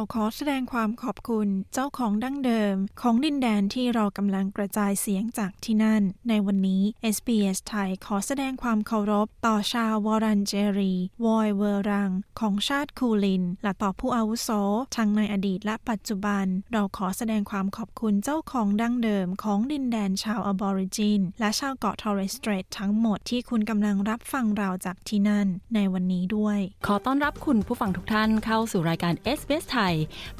เราขอแสดงความขอบคุณเจ้าของดั้งเดิม ของดินแดนที่เรากำลังกระจายเสียงจากที่นั่น ในวันนี้ SBS ไทยขอแสดงความเคารพ ต่อชาววอรันเจรี วอยเวอรัง ของชาติคูลิน และต่อผู้อาวุโสทั้งในอดีตและปัจจุบัน เราขอแสดงความขอบคุณเจ้าของดั้งเดิม ของดินแดนชาวอบอริจิน และชาวเกาะทอร์เรสเตรททั้งหมดที่คุณกำลังรับฟังเราจากที่นั่น ในวันนี้ด้วย ขอต้อนรับคุณผู้ฟังทุกท่านเข้าสู่รายการ SBS ไทย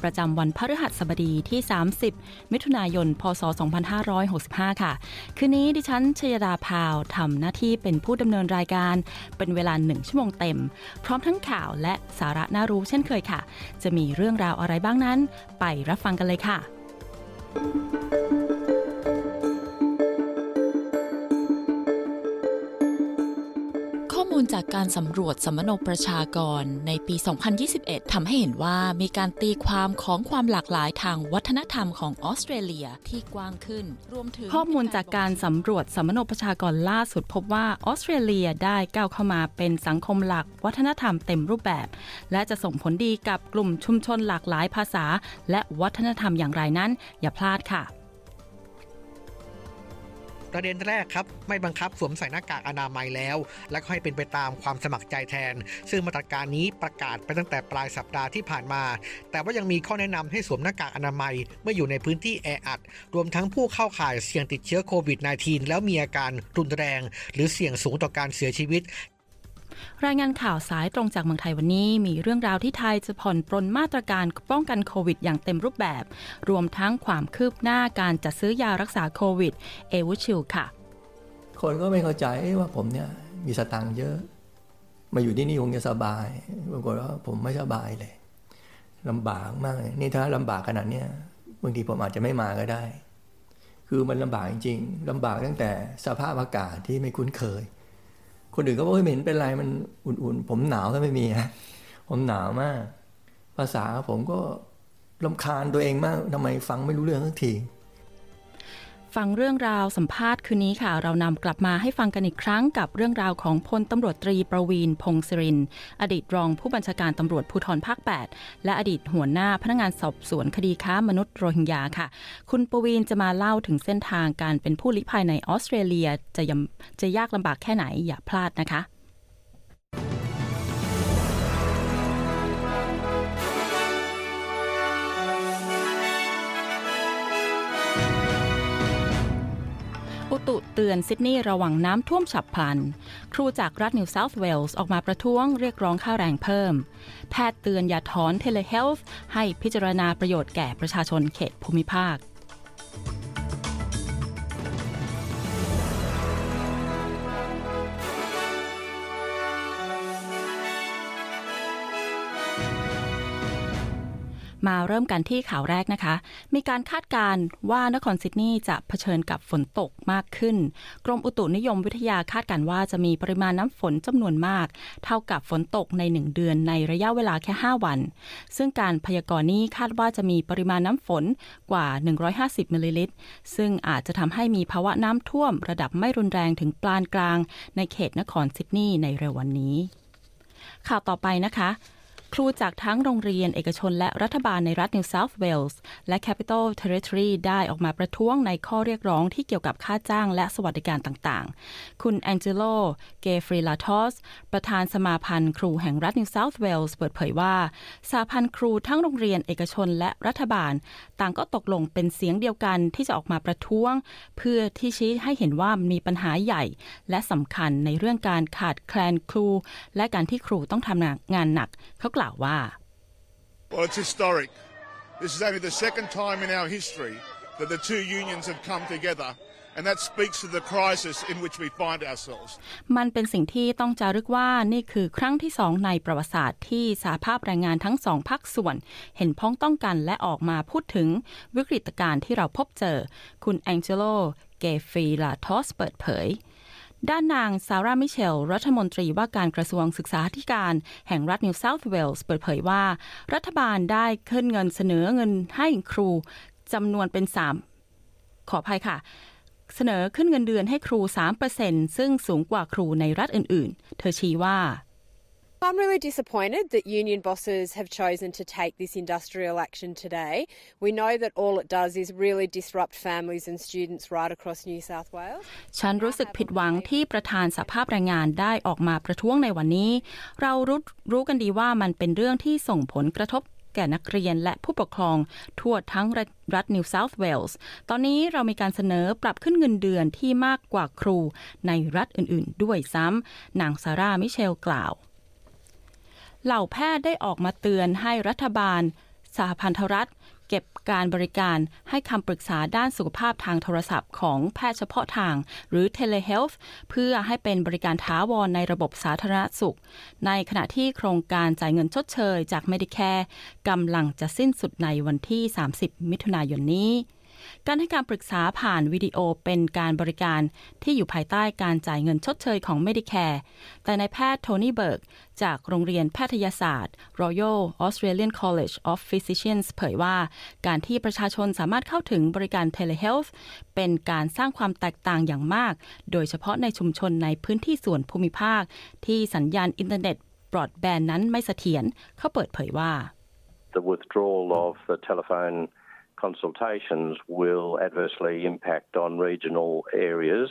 ประจำวันพฤหัสบดีที่ 30 มิถุนายน พศ 2565 ค่ะ คืนนี้ดิฉันชยดาพาวทำหน้าที่เป็นผู้ดำเนินรายการ เป็นเวลาหนึ่งชั่วโมงเต็ม พร้อมทั้งข่าวและสาระน่ารู้เช่นเคยค่ะ จะมีเรื่องราวอะไรบ้างนั้น ไปรับฟังกันเลยค่ะข้ อมูลจากการสำรวจสมโนประชากรในปี 2021 ทำให้เห็นว่ามีการตีความของความหลากหลายทางวัฒนธรรมของออสเตรเลียที่กว้างขึ้น รวมถึงข้อมูลจากการสำรวจสมโนประชากรล่าสุดพบว่าออสเตรเลียได้ก้าวเข้ามาเป็นสังคมหลักวัฒนธรรมเต็มรูปแบบ และจะส่งผลดีกับกลุ่มชุมชนหลากหลายภาษา และวัฒนธรรมอย่างไรนั้น อย่าพลาดค่ะ ประเด็นแรกครับไม่บังคับสวมใส่หน้ากากอนามัยแล้ว และก็ให้เป็นไปตามความสมัครใจแทน ซึ่งมาตรการนี้ประกาศไปตั้งแต่ปลายสัปดาห์ที่ผ่านมา แต่ว่ายังมีข้อแนะนำให้สวมหน้ากากอนามัยเมื่ออยู่ในพื้นที่แออัด รวมทั้งผู้เข้าข่ายเสี่ยงติดเชื้อโควิด -19 แล้วมีอาการรุนแรง หรือเสี่ยงสูงต่อการเสียชีวิต รายงานข่าวสายตรงจากเมืองไทยวันนี้ มีเรื่องราวที่ไทยจะผ่อนปรนมาตรการป้องกันโควิด อย่างเต็มรูปแบบ รวมทั้งความคืบหน้าการจัดซื้อยารักษาโควิด เอวุชิลค่ะ คนก็ไม่เข้าใจว่าผมเนี่ยมีสตังค์เยอะ มาอยู่ที่นี่คงจะสบายปรากฏว่าผมไม่สบายเลยลำบากมากเลยนี่ถ้าลำบากขนาดเนี้ยบางทีผมอาจจะไม่มาก็ได้ คือมันลำบากจริงๆลำบากตั้งแต่สภาพอากาศที่ไม่คุ้นเคย คนอื่นก็บอกไม่เห็นเป็นไรมันอุ่นๆ ผมหนาวก็ไม่มีฮะผมหนาวมาก ภาษาผมก็ลำคาญตัวเองมากทำไมฟังไม่รู้เรื่องสักที ฟังเรื่องราวสัมภาษณ์คืนนี้ค่ะ เรานำกลับมาให้ฟังกันอีกครั้งกับเรื่องราวของพลตำรวจตรีประวีนพงศิริน อดีตรองผู้บัญชาการตำรวจภูธรภาค 8 และอดีตหัวหน้าพนักงานสอบสวนคดีค้ามนุษย์โรฮิงญาค่ะ คุณประวีนจะมาเล่าถึงเส้นทางการเป็นผู้ลี้ภัยในออสเตรเลียจะยำจะยากลำบากแค่ไหนอย่าพลาดนะคะ อุตุเตือนซิดนีย์ระวังน้ำท่วมฉับพลัน ครูจากรัฐนิวเซาท์เวลส์ออกมาประท้วงเรียกร้องค่าแรงเพิ่ม แพทย์เตือนอย่าถอน telehealth ให้พิจารณาประโยชน์แก่ประชาชนเขตภูมิภาค มาเริ่มกันที่ข่าวแรกนะคะ มีการคาดการณ์ว่านครซิดนีย์จะเผชิญกับฝนตกมากขึ้น กรมอุตุนิยมวิทยาคาดการณ์ว่าจะมีปริมาณน้ำฝนจำนวนมาก เท่ากับฝนตกใน 1 เดือนในระยะเวลาแค่ 5 วัน ซึ่งการพยากรณ์นี้คาดว่าจะมีปริมาณน้ำฝนกว่า 150มิลลิลิตร ซึ่งอาจจะทำให้มีภาวะน้ำท่วม ระดับไม่รุนแรงถึงปานกลาง ในเขตนครซิดนีย์ในเร็ววันนี้ ข่าวต่อไปนะคะ ครูจากทั้งโรงเรียนเอกชนและรัฐบาลในรัฐนิวเซาท์เวลส์และ Capital Territory ได้ออกมาประท้วงในข้อเรียกร้องที่เกี่ยวกับค่าจ้างและสวัสดิการต่างๆ คุณแองเจโล เกฟริลาทอส ประธานสมาพันธ์ครูแห่งรัฐนิวเซาท์เวลส์เปิดเผยว่าสมาพันธ์ครูทั้งโรงเรียนเอกชนและรัฐบาล ต่างก็ตกลงเป็นเสียงเดียวกันที่จะออกมาประท้วง เพื่อที่ชี้ให้เห็นว่ามีปัญหาใหญ่ และสำคัญในเรื่องการขาดแคลนครู และการที่ครูต้องทำงานหนักเขากล่าวว่า Well, it's historic. This is only the second time in our history that the two unions have come together And that speaks to the crisis in which we find ourselves. มันเป็นสิ่งที่ต้องจารึกว่านี่คือครั้งที่สองในประวัติศาสตร์ที่สาภาพแรงงานทั้งสองภาคส่วน เห็นพ้องต้องกันและออกมาพูดถึงวิกฤตการณ์ที่เราพบเจอ คุณแองเจโล เกฟีลาทอสเปิดเผย ด้านนางซาร่ามิเชล รัฐมนตรีว่าการกระทรวงศึกษาธิการแห่งรัฐนิวเซาท์เวลส์เปิดเผยว่า รัฐบาลได้ขึ้นเงินเสนอเงินให้ครูจำนวนเป็น 3 ขออภัยค่ะ เสนอขึ้นเงินเดือนให้ครู 3%ซึ่งสูงกว่าครูในรัฐอื่น ๆ เธอชี้ว่า I'm really disappointed that union bosses have chosen to take this industrial action today. We know that all it does is really disrupt families and students right across New South Wales. ฉันรู้สึกผิดหวังที่ประธานสภาพแรงงานได้ออกมาประท้วงในวันนี้ เรารู้รู้กันดีว่ามันเป็นเรื่องที่ส่งผลกระทบแก่นักเรียนและผู้ปกครองทั่วทั้งรัฐนิวเซาท์เวลส์ ตอนนี้เรามีการเสนอปรับขึ้นเงินเดือนที่มากกว่าครูในรัฐอื่นๆ ด้วยซ้ำนางซาร่า มิเชลกล่าว เหล่าแพทย์ได้ออกมาเตือนให้รัฐบาล สหพันธรัฐ เก็บการบริการให้คำปรึกษาด้านสุขภาพทางโทรศัพท์ของแพทย์เฉพาะทาง หรือ telehealth เพื่อให้เป็นบริการท้าวรในระบบสาธารณสุข ในขณะที่โครงการจ่ายเงินชดเชยจาก Medicare กำลังจะสิ้นสุดในวันที่ 30 มิถุนายนนี้ การให้การปรึกษาผ่านวิดีโอเป็นการบริการที่อยู่ภายใต้การจ่ายเงินชดเชยของ Medicare แต่นายแพทย์โทนี่เบิร์กจากโรงเรียนแพทยศาสตร์ Royal Australian College of Physicians เผยว่า การที่ประชาชนสามารถเข้าถึงบริการ telehealth เป็นการสร้างความแตกต่างอย่างมาก โดยเฉพาะในชุมชนในพื้นที่ส่วนภูมิภาค ที่สัญญาณอินเทอร์เน็ตบรอดแบนด์นั้นไม่เสถียรเขาเปิดเผยว่า The withdrawal of the telephone consultations will adversely impact on regional areas.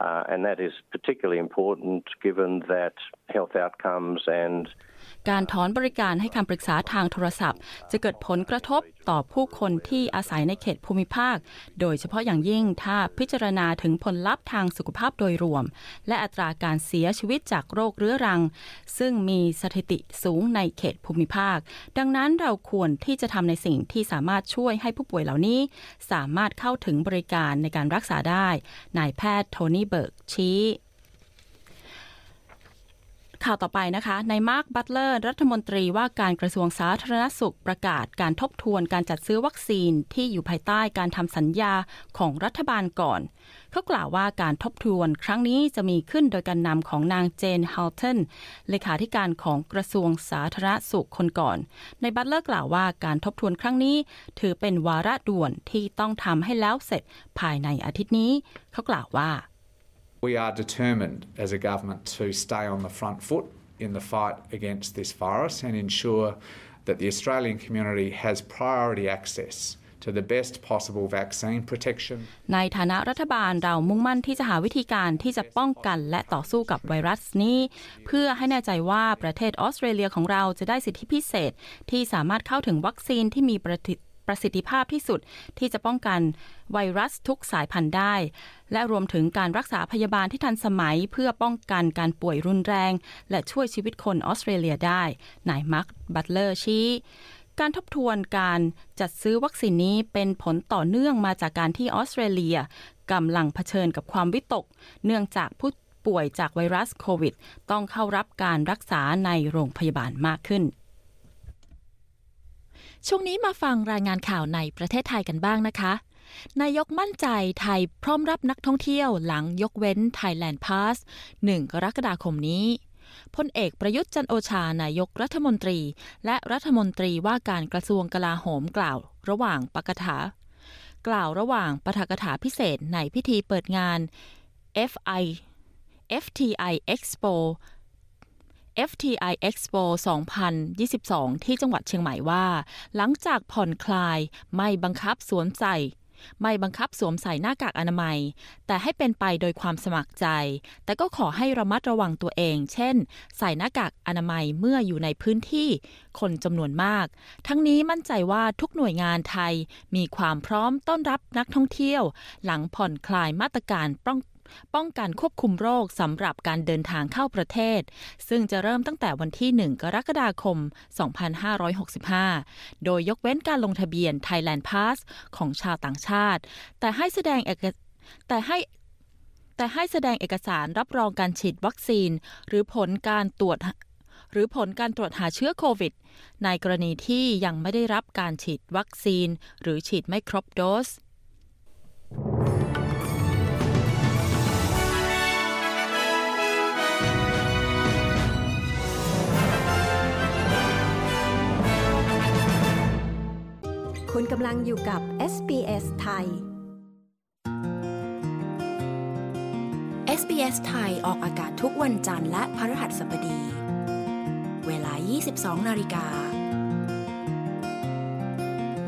Uh, and that is particularly important given that health outcomes and การถอนบริการให้คำปรึกษาทางโทรศัพท์ จะเกิดผลกระทบต่อผู้คนที่อาศัยในเขตภูมิภาค โดยเฉพาะอย่างยิ่งถ้าพิจารณาถึงผลลัพธ์ทางสุขภาพโดยรวม และอัตราการเสียชีวิตจากโรคเรื้อรัง ซึ่งมีสถิติสูงในเขตภูมิภาค ดังนั้นเราควรที่จะทำในสิ่งที่สามารถช่วยให้ผู้ป่วยเหล่านี้ สามารถเข้าถึงบริการในการรักษาได้นายแพทย์โทนี่เบิร์กชี้ ข่าวต่อไปนะคะนายมาร์คบัตเลอร์ รัฐมนตรีว่าการกระทรวงสาธารณสุขประกาศการทบทวนการจัดซื้อวัคซีนที่อยู่ภายใต้การทำสัญญาของรัฐบาลก่อน เขากล่าวว่าการทบทวนครั้งนี้จะมีขึ้นโดยการนำของนางเจนฮัลตันเลขาธิการของกระทรวงสาธารณสุขคนก่อน นายบัตเลอร์กล่าวว่าการทบทวนครั้งนี้ ถือเป็นวาระด่วนที่ต้องทำให้แล้วเสร็จภายในอาทิตย์นี้ เขากล่าวว่า We are determined as a government to stay on the front foot in the fight against this virus and ensure that the Australian community has priority access to the best possible vaccine protection. ในฐานะรัฐบาลเรามุ่งมั่นที่จะหาวิธีการที่จะป้องกันและต่อสู้กับไวรัสนี้ เพื่อให้แน่ใจว่าประเทศออสเตรเลียของเราจะได้สิทธิพิเศษ ที่สามารถเข้าถึงวัคซีนที่มีประสิท ประสิทธิภาพที่สุดที่จะป้องกันไวรัสทุกสายพันธุ์ได้ และรวมถึงการรักษาพยาบาลที่ทันสมัยเพื่อป้องกันการป่วยรุนแรง และช่วยชีวิตคนออสเตรเลียได้ นายมาร์คบัตเลอร์ชี้การทบทวนการจัดซื้อวัคซีนนี้เป็นผลต่อเนื่องมาจากการที่ออสเตรเลียกำลังเผชิญกับความวิตก เนื่องจากผู้ป่วยจากไวรัสโควิด ต้องเข้ารับการรักษาในโรงพยาบาลมากขึ้น ช่วงนี้มาฟังรายงานข่าวในประเทศไทยกันบ้างนะคะ นายกมั่นใจไทยพร้อมรับนักท่องเที่ยวหลังยกเว้น Thailand Pass 1 กรกฎาคมนี้พลเอกประยุทธ์จันโอชานายกรัฐมนตรี และรัฐมนตรีว่าการกระทรวงกลาโหมกล่าว ระหว่างปกถากล่าวระหว่างปฐกถาพิเศษในพิธีเปิดงาน FI FTI Expo FTI Expo 2022 ที่จังหวัดเชียงใหม่ว่า หลังจากผ่อนคลายไม่บังคับสวมใส่ไม่บังคับสวมใส่หน้ากากอนามัย แต่ให้เป็นไปโดยความสมัครใจ แต่ก็ขอให้ระมัดระวังตัวเอง เช่น ใส่หน้ากากอนามัยเมื่ออยู่ในพื้นที่คนจำนวนมาก ทั้งนี้มั่นใจว่าทุกหน่วยงานไทยมีความพร้อมต้อนรับนักท่องเที่ยว หลังผ่อนคลายมาตรการป้อง ป้องกันควบคุมโรคสำหรับการเดินทางเข้าประเทศ ซึ่งจะเริ่มตั้งแต่วันที่ 1 กรกฎาคม 2565 โดยยกเว้นการลงทะเบียน Thailand Pass ของชาวต่างชาติ แต่ให้แสดงเอกแต่ให้แต่ให้แสดงเอกสารรับรองการฉีดวัคซีน หรือผลการตรวจหรือผลการตรวจหาเชื้อโควิด ในกรณีที่ยังไม่ได้รับการฉีดวัคซีน หรือฉีดไม่ครบโดส คุณกำลังอยู่กับ SBS ไทย SBS ไทยออกอากาศทุกวันจันทร์และพฤหัสบดี เวลา 22 นาฬิกา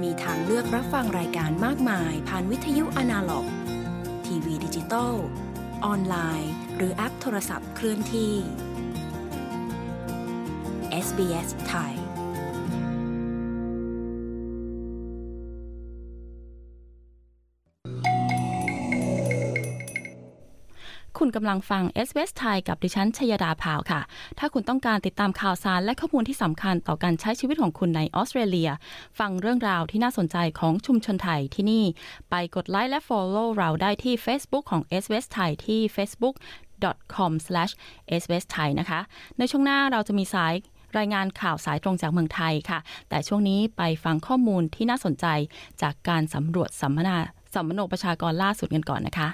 มีทางเลือกรับฟังรายการมากมายผ่านวิทยุอนาล็อก ทีวีดิจิตอล ออนไลน์ หรือแอปโทรศัพท์เคลื่อนที่ SBS ไทย คุณกำลังฟัง s อ s ไทยกับดิฉันชยดาพาวค่ะ ถ้าคุณต้องการติดตามข่าวสารและข้อมูลที่สำคัญต่อการใช้ชีวิตของคุณในออสเตรเลีย ฟังเรื่องราวที่น่าสนใจของชุมชนไทยที่นี่ ไปกดไลค์และ Follow เราได้ที่ Facebook ของ s อ s ไทยที่ facebook.com/sbsthai นะคะ ในช่วงหน้าเราจะมีสายรายงานข่าวสายตรงจากเมืองไทยค่ะ แต่ช่วงนี้ไปฟังข้อมูลที่น่าสนใจจากการสำรวจสัมมนาสัมมโนประชากรล่าสุดกันก่อนนะคะ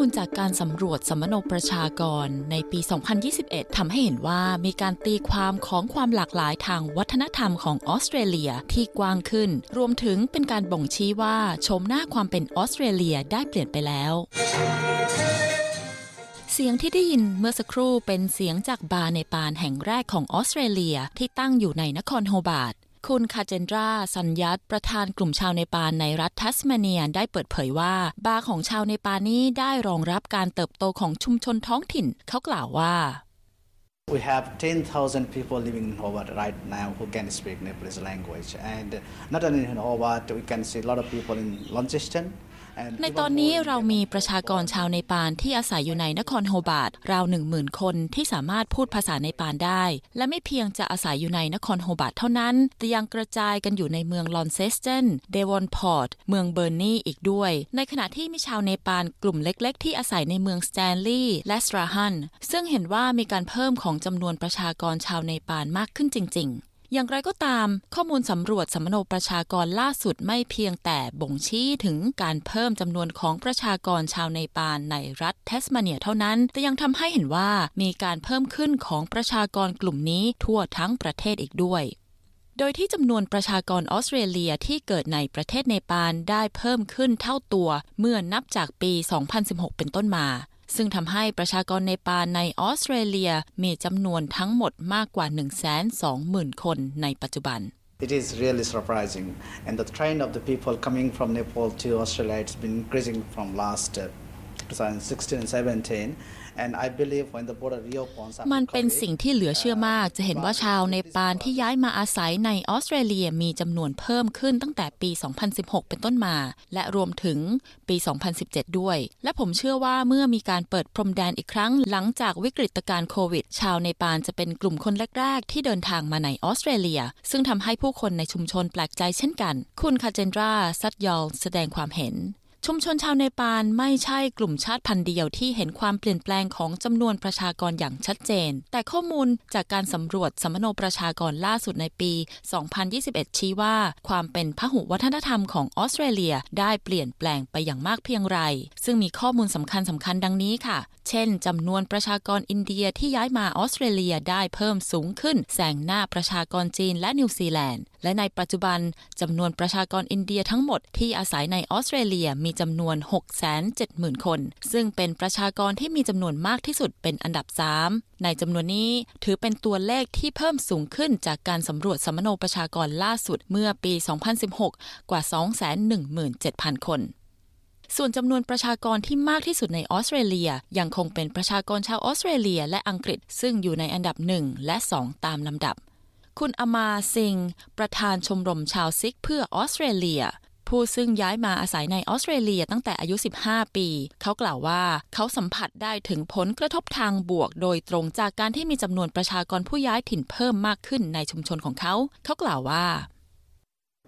มูลจากการสำรวจสมโนประชากรในปี 2021 ทำให้เห็นว่ามีการตีความของความหลากหลายทางวัฒนธรรมของออสเตรเลียที่กว้างขึ้น รวมถึงเป็นการบ่งชี้ว่าชมหน้าความเป็นออสเตรเลียได้เปลี่ยนไปแล้วเสียงที่ได้ยินเมื่อสักครู่เป็นเสียงจากบาร์เนปาลแห่งแรกของออสเตรเลียที่ตั้งอยู่ในนครโฮบาร์ต คุณคาเจนดราสัญญัตประธานกลุ่มชาวเนปาลในรัฐทัสมาเนียได้เปิดเผยว่า บาร์ของชาวเนปาลนี้ได้รองรับการเติบโตของชุมชนท้องถิ่น เขากล่าวว่า We have 10,000 people living in Hobart right now who can speak Nepalese language. And not only in Hobart, we can see a lot of people in Launceston. ในตอนนี้เรามีประชากรชาวเนปาลที่อาศัยอยู่ในนครโฮบาร์ตราวหนึ่งหมื่นคนที่สามารถพูดภาษาเนปาลได้ และไม่เพียงจะอาศัยอยู่ในนครโฮบาร์ตเท่านั้น แต่ยังกระจายกันอยู่ในเมืองลอนเซสตันเดวอนพอร์ตเมืองเบอร์นีอีกด้วย ในขณะที่มีชาวเนปาลกลุ่มเล็ก ๆ ที่อาศัยในเมืองสแตนลีย์และสตราฮันซึ่งเห็นว่ามีการเพิ่มของจำนวนประชากรชาวเนปาลมากขึ้นจริง ๆ อย่างไรก็ตาม ข้อมูลสำรวจสมโนประชากรล่าสุดไม่เพียงแต่บ่งชี้ถึงการเพิ่มจำนวนของประชากรชาวในปานในรัฐเทสมาเนียเท่านั้น แต่ยังทำให้เห็นว่ามีการเพิ่มขึ้นของประชากรกลุ่มนี้ทั่วทั้งประเทศอีกด้วยโดยที่จำนวนประชากรออสเตรเลียที่เกิดในประเทศเนปาลได้เพิ่มขึ้นเท่าตัวเมื่อนับจากปี 2016 เป็นต้นมา ซึ่งทำให้ประชากรในปานในออสเตรเลียมีจำนวนทั้งหมดมากกว่า 120,000 คนในปัจจุบัน It is really surprising and the trend of the people coming from Nepal to Australia has been increasing from last 2016 and 17 มันเป็นสิ่งที่เหลือเชื่อมาก จะเห็นว่าชาวในปานที่ย้ายมาอาศัยในออสเตรเลียมีจำนวนเพิ่มขึ้นตั้งแต่ปี 2016 เป็นต้นมา และรวมถึงปี 2017 ด้วย และผมเชื่อว่าเมื่อมีการเปิดพรมแดนอีกครั้ง หลังจากวิกฤตการณ์โควิด ชาวในปานจะเป็นกลุ่มคนแรก ๆ ที่เดินทางมาในออสเตรเลีย ซึ่งทำให้ผู้คนในชุมชนแปลกใจเช่นกัน คุณคาเจนดราซัตยอลแสดงความเห็น ชุมชนชาวเนปาลไม่ใช่กลุ่มชาติพันธุ์เดียวที่เห็นความเปลี่ยนแปลงของจำนวนประชากรอย่างชัดเจน แต่ข้อมูลจากการสำรวจสมโนประชากรล่าสุดในปี 2021 ชี้ว่า ความเป็นพหุวัฒนธรรมของออสเตรเลียได้เปลี่ยนแปลงไปอย่างมากเพียงไร ซึ่งมีข้อมูลสำคัญสำคัญดังนี้ค่ะ เช่นจำนวนประชากรอินเดียที่ย้ายมาออสเตรเลียได้เพิ่มสูงขึ้น แซงหน้าประชากรจีนและนิวซีแลนด์ และในปัจจุบันจำนวนประชากรอินเดียทั้งหมดที่อาศัยในออสเตรเลียมีจำนวน 670,000 คน ซึ่งเป็นประชากรที่มีจำนวนมากที่สุดเป็นอันดับ 3 ในจำนวนนี้ถือเป็นตัวเลขที่เพิ่มสูงขึ้นจากการสำรวจสมโนประชากรล่าสุดเมื่อปี 2016 กว่า 217,000 คน ส่วนจำนวนประชากรที่มากที่สุดในออสเตรเลีย ยังคงเป็นประชากรชาวออสเตรเลียและอังกฤษ ซึ่งอยู่ในอันดับ 1 และ 2 ตามลำดับ คุณอมาซิง ประธานชมรมชาวซิกเพื่อออสเตรเลียผผู้ซึ่งย้ายมาอาศัยในออสเตรเลียตั้งแต่อายุ 15 ปี เขากล่าวว่าเขาสัมผัสได้ถึงผลกระทบทางบวก โดยตรงจากการที่มีจำนวนประชากรผู้ย้ายถิ่นเพิ่มมากขึ้นในชุมชนของเขา เขากล่าวว่า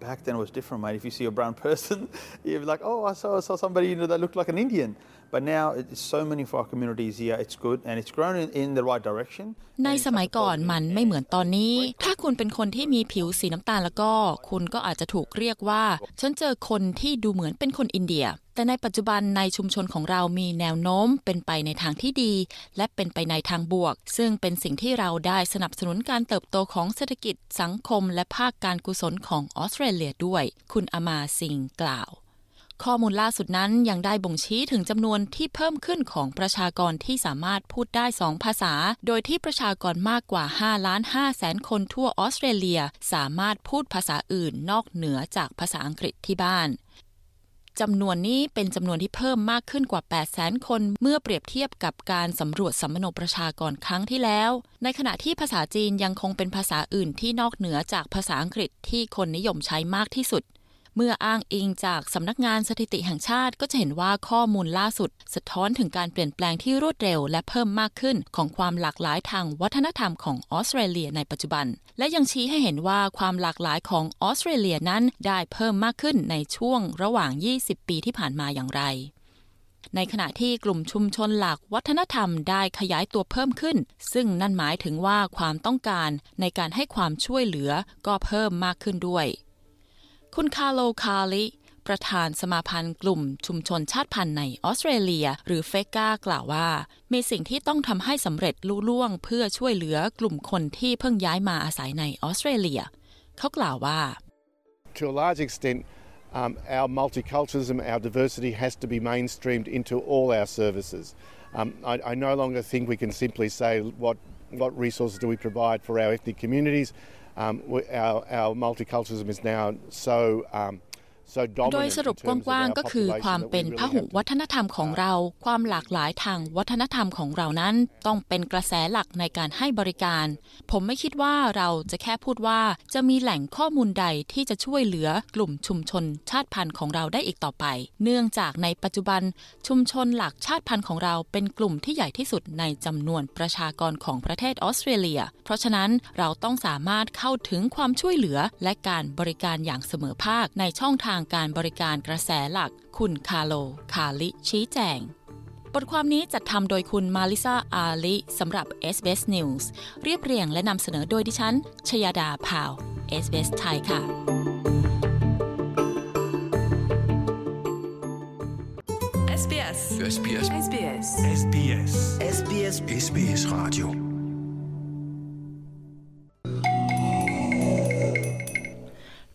Back then it was different, mate. If you see a brown person, you'd be like, oh, I saw, I saw somebody you know, that looked like an Indian. But now it's so many for our communities here. It's good and it's grown in, in the right direction. ในสมัยก่อนมันไม่เหมือนตอนนี้ ถ้าคุณเป็นคนที่มีผิวสีน้ำตาลแล้วก็ คุณก็อาจจะถูกเรียกว่า ฉันเจอคนที่ดูเหมือนเป็นคนอินเดีย แต่ในปัจจุบันในชุมชนของเรามีแนวโน้มเป็นไปในทางที่ดี และเป็นไปในทางบวก ซึ่งเป็นสิ่งที่เราได้สนับสนุนการเติบโตของเศรษฐกิจสังคม และภาคการกุศลของออสเตรเลียด้วย คุณอามาสิงกล่าว ข้อมูลล่าสุดนั้นยังได้บ่งชี้ถึงจำนวนที่เพิ่มขึ้นของประชากรที่สามารถพูดได้สองภาษา โดยที่ประชากรมากกว่า 5 ล้าน5แสนคนทั่วออสเตรเลีย สามารถพูดภาษาอื่นนอกเหนือจากภาษาอังกฤษที่บ้านจำนวนนี้เป็นจำนวนที่เพิ่มมากขึ้นกว่า 8 0 0แสนคน เมื่อเปรียบเทียบกับการสำรวจสัมมโนประชากรครั้งที่แล้ว ในขณะที่ภาษาจีนยังคงเป็นภาษาอื่นที่นอกเหนือจากภาษาอังกฤษที่คนนิยมใช้มากที่สุด เมื่ออ้างอิงจากสำนักงานสถิติแห่งชาติก็จะเห็นว่าข้อมูลล่าสุด สะท้อนถึงการเปลี่ยนแปลงที่รวดเร็ว และเพิ่มมากขึ้นของความหลากหลายทางวัฒนธรรมของออสเตรเลียในปัจจุบัน และยังชี้ให้เห็นว่าความหลากหลายของออสเตรเลียนั้นได้เพิ่มมากขึ้นในช่วงระหว่าง 20 ปีที่ผ่านมาอย่างไรในขณะที่กลุ่มชุมชนหลักวัฒนธรรมได้ขยายตัวเพิ่มขึ้น ซึ่งนั่นหมายถึงว่าความต้องการในการให้ความช่วยเหลือก็เพิ่มมากขึ้นด้วย คุณคาโลคาลิประธานสมาพันธ์กลุ่มชุมชนชาติพันธุ์ในออสเตรเลีย หรือเฟกากล่าวว่า มีสิ่งที่ต้องทำให้สำเร็จลุล่วง เพื่อช่วยเหลือกลุ่มคนที่เพิ่งย้ายมาอาศัยในออสเตรเลีย เขากล่าวว่า To a large extent, um, our multiculturalism, our diversity has to be mainstreamed into all our services. Um, I, I no longer think we can simply say what, what resources do we provide for our ethnic communities. Um, we- our, our multiculturalism is now so um, โดยสรุปกว้างๆก็คือความเป็นพหุวัฒนธรรมของเรา ความหลากหลายทางวัฒนธรรมของเรานั้น ต้องเป็นกระแสหลักในการให้บริการ ผมไม่คิดว่าเราจะแค่พูดว่าจะมีแหล่งข้อมูลใดที่จะช่วยเหลือกลุ่มชุมชนชาติพันธุ์ของเราได้อีกต่อไป เนื่องจากในปัจจุบันชุมชนหลักชาติพันธุ์ของเราเป็นกลุ่มที่ใหญ่ที่สุดในจำนวนประชากรของประเทศออสเตรเลีย เพราะฉะนั้นเราต้องสามารถเข้าถึงความช่วยเหลือและการบริการอย่างเสมอภาคในช่องทางการบริการกระแสหลัก คุณคาโล คาลิชี้แจง บทความนี้จัดทำโดยคุณมาลิซาอาลิสำหรับ SBS News เรียบเรียงและนำเสนอโดยดิฉัน ชยาดาพาว SBS ไทยค่ะ SBS SBS SBS SBS SBS SBS Radio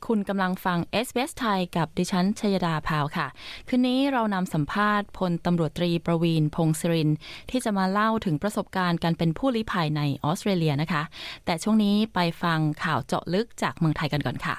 คุณกำลังฟัง s อ s ไทยกับดิฉันชยดาพาวค่ะ คืนนี้เรานำสัมภาษณ์พลตำรวจตรีประวีนพงศริน ที่จะมาเล่าถึงประสบการณ์การเป็นผู้ลี้ภัยในออสเตรเลียนะคะ แต่ช่วงนี้ไปฟังข่าวเจาะลึกจากเมืองไทยกันก่อนค่ะ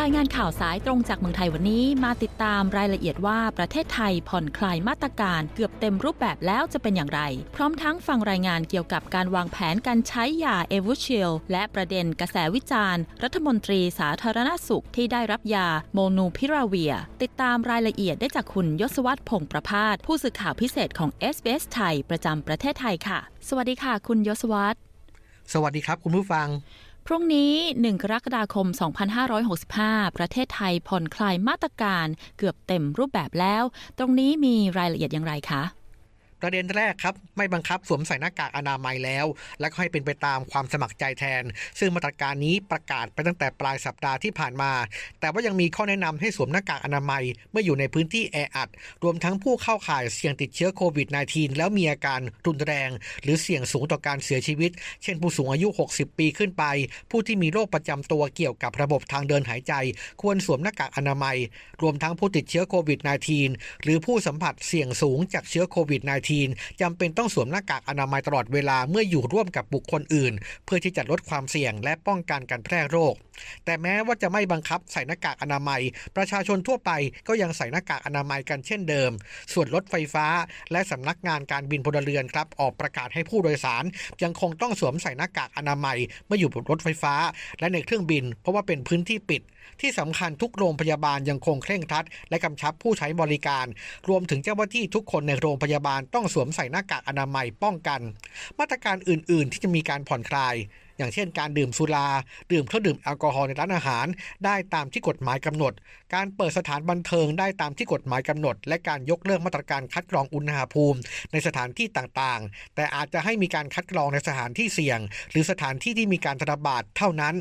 รายงานข่าวสายตรงจากเมืองไทยวันนี้มาติดตามรายละเอียดว่าประเทศไทยผ่อนคลายมาตรการเกือบเต็มรูปแบบแล้วจะเป็นอย่างไร พร้อมทั้งฟังรายงานเกี่ยวกับการวางแผนการใช้ยาเอวูชิลและประเด็นกระแสวิจารณ์ รัฐมนตรีสาธารณสุขที่ได้รับยาโมนูพิราเวีย ติดตามรายละเอียดได้จากคุณยศวัตรพงประพาสผู้สื่อข่าวพิเศษของ s อ s ไทยประจำประเทศไทยค่ะ สวัสดีค่ะ คุณยศวัตรสวัสดีครับ คุณผู้ฟัง พรุ่งนี้ 1 กรกฎาคม 2565 ประเทศไทยผ่อนคลายมาตรการเกือบเต็มรูปแบบแล้ว ตรงนี้มีรายละเอียดอย่างไรคะ ประเด็นแรกครับไม่บังคับสวมใส่หน้ากากอนามัยแล้ว และก็ให้เป็นไปตามความสมัครใจแทน ซึ่งมาตรการนี้ประกาศไปตั้งแต่ปลายสัปดาห์ที่ผ่านมา แต่ว่ายังมีข้อแนะนำให้สวมหน้ากากอนามัยเมื่ออยู่ในพื้นที่แออัด รวมทั้งผู้เข้าข่ายเสี่ยงติดเชื้อโควิด -19 แล้วมีอาการรุนแรง หรือเสี่ยงสูงต่อการเสียชีวิต เช่นผู้สูงอายุ 60 ปีขึ้นไป ผู้ที่มีโรคประจำตัวเกี่ยวกับระบบทางเดินหายใจ ควรสวมหน้ากากอนามัย รวมทั้งผู้ติดเชื้อโควิด -19 หรือผู้สัมผัสเสี่ยงสูงจากเชื้อโควิด -19 -19 จำเป็นต้องสวมหน้ากากอนามัยตลอดเวลาเมื่ออยู่ร่วมกับบุคคลอื่น เพื่อที่จะลดความเสี่ยงและป้องกันการแพร่โรค แต่แม้ว่าจะไม่บังคับใส่หน้ากากอนามัย ประชาชนทั่วไปก็ยังใส่หน้ากากอนามัยกันเช่นเดิม ส่วนรถไฟฟ้า และสำนักงานการบินพลเรือนครับออกประกาศให้ผู้โดยสาร ยังคงต้องสวมใส่หน้ากากอนามัยเมื่ออยู่บนรถไฟฟ้า และในเครื่องบิน เพราะว่าเป็นพื้นที่ปิด ที่สำคัญทุกโรงพยาบาลยังคงเคร่งครัด และกำชับผู้ใช้บริการ รวมถึงเจ้าหน้าที่ทุกคนในโรงพยาบาลต้องสวมใส่หน้ากากอนามัยป้องกัน มาตรการอื่น ๆ ที่จะมีการผ่อนคลาย อย่างเช่นการดื่มสุรา ดื่มเครื่องดื่มแอลกอฮอล์ในร้านอาหาร ได้ตามที่กฎหมายกำหนด การเปิดสถานบันเทิงได้ตามที่กฎหมายกำหนด และการยกเลิกมาตรการคัดกรองอุณหภูมิ ในสถานที่ต่างๆ แต่อาจจะให้มีการคัดกรองในสถานที่เสี่ยง หรือสถานที่ที่มีการระบาดเท่านั้น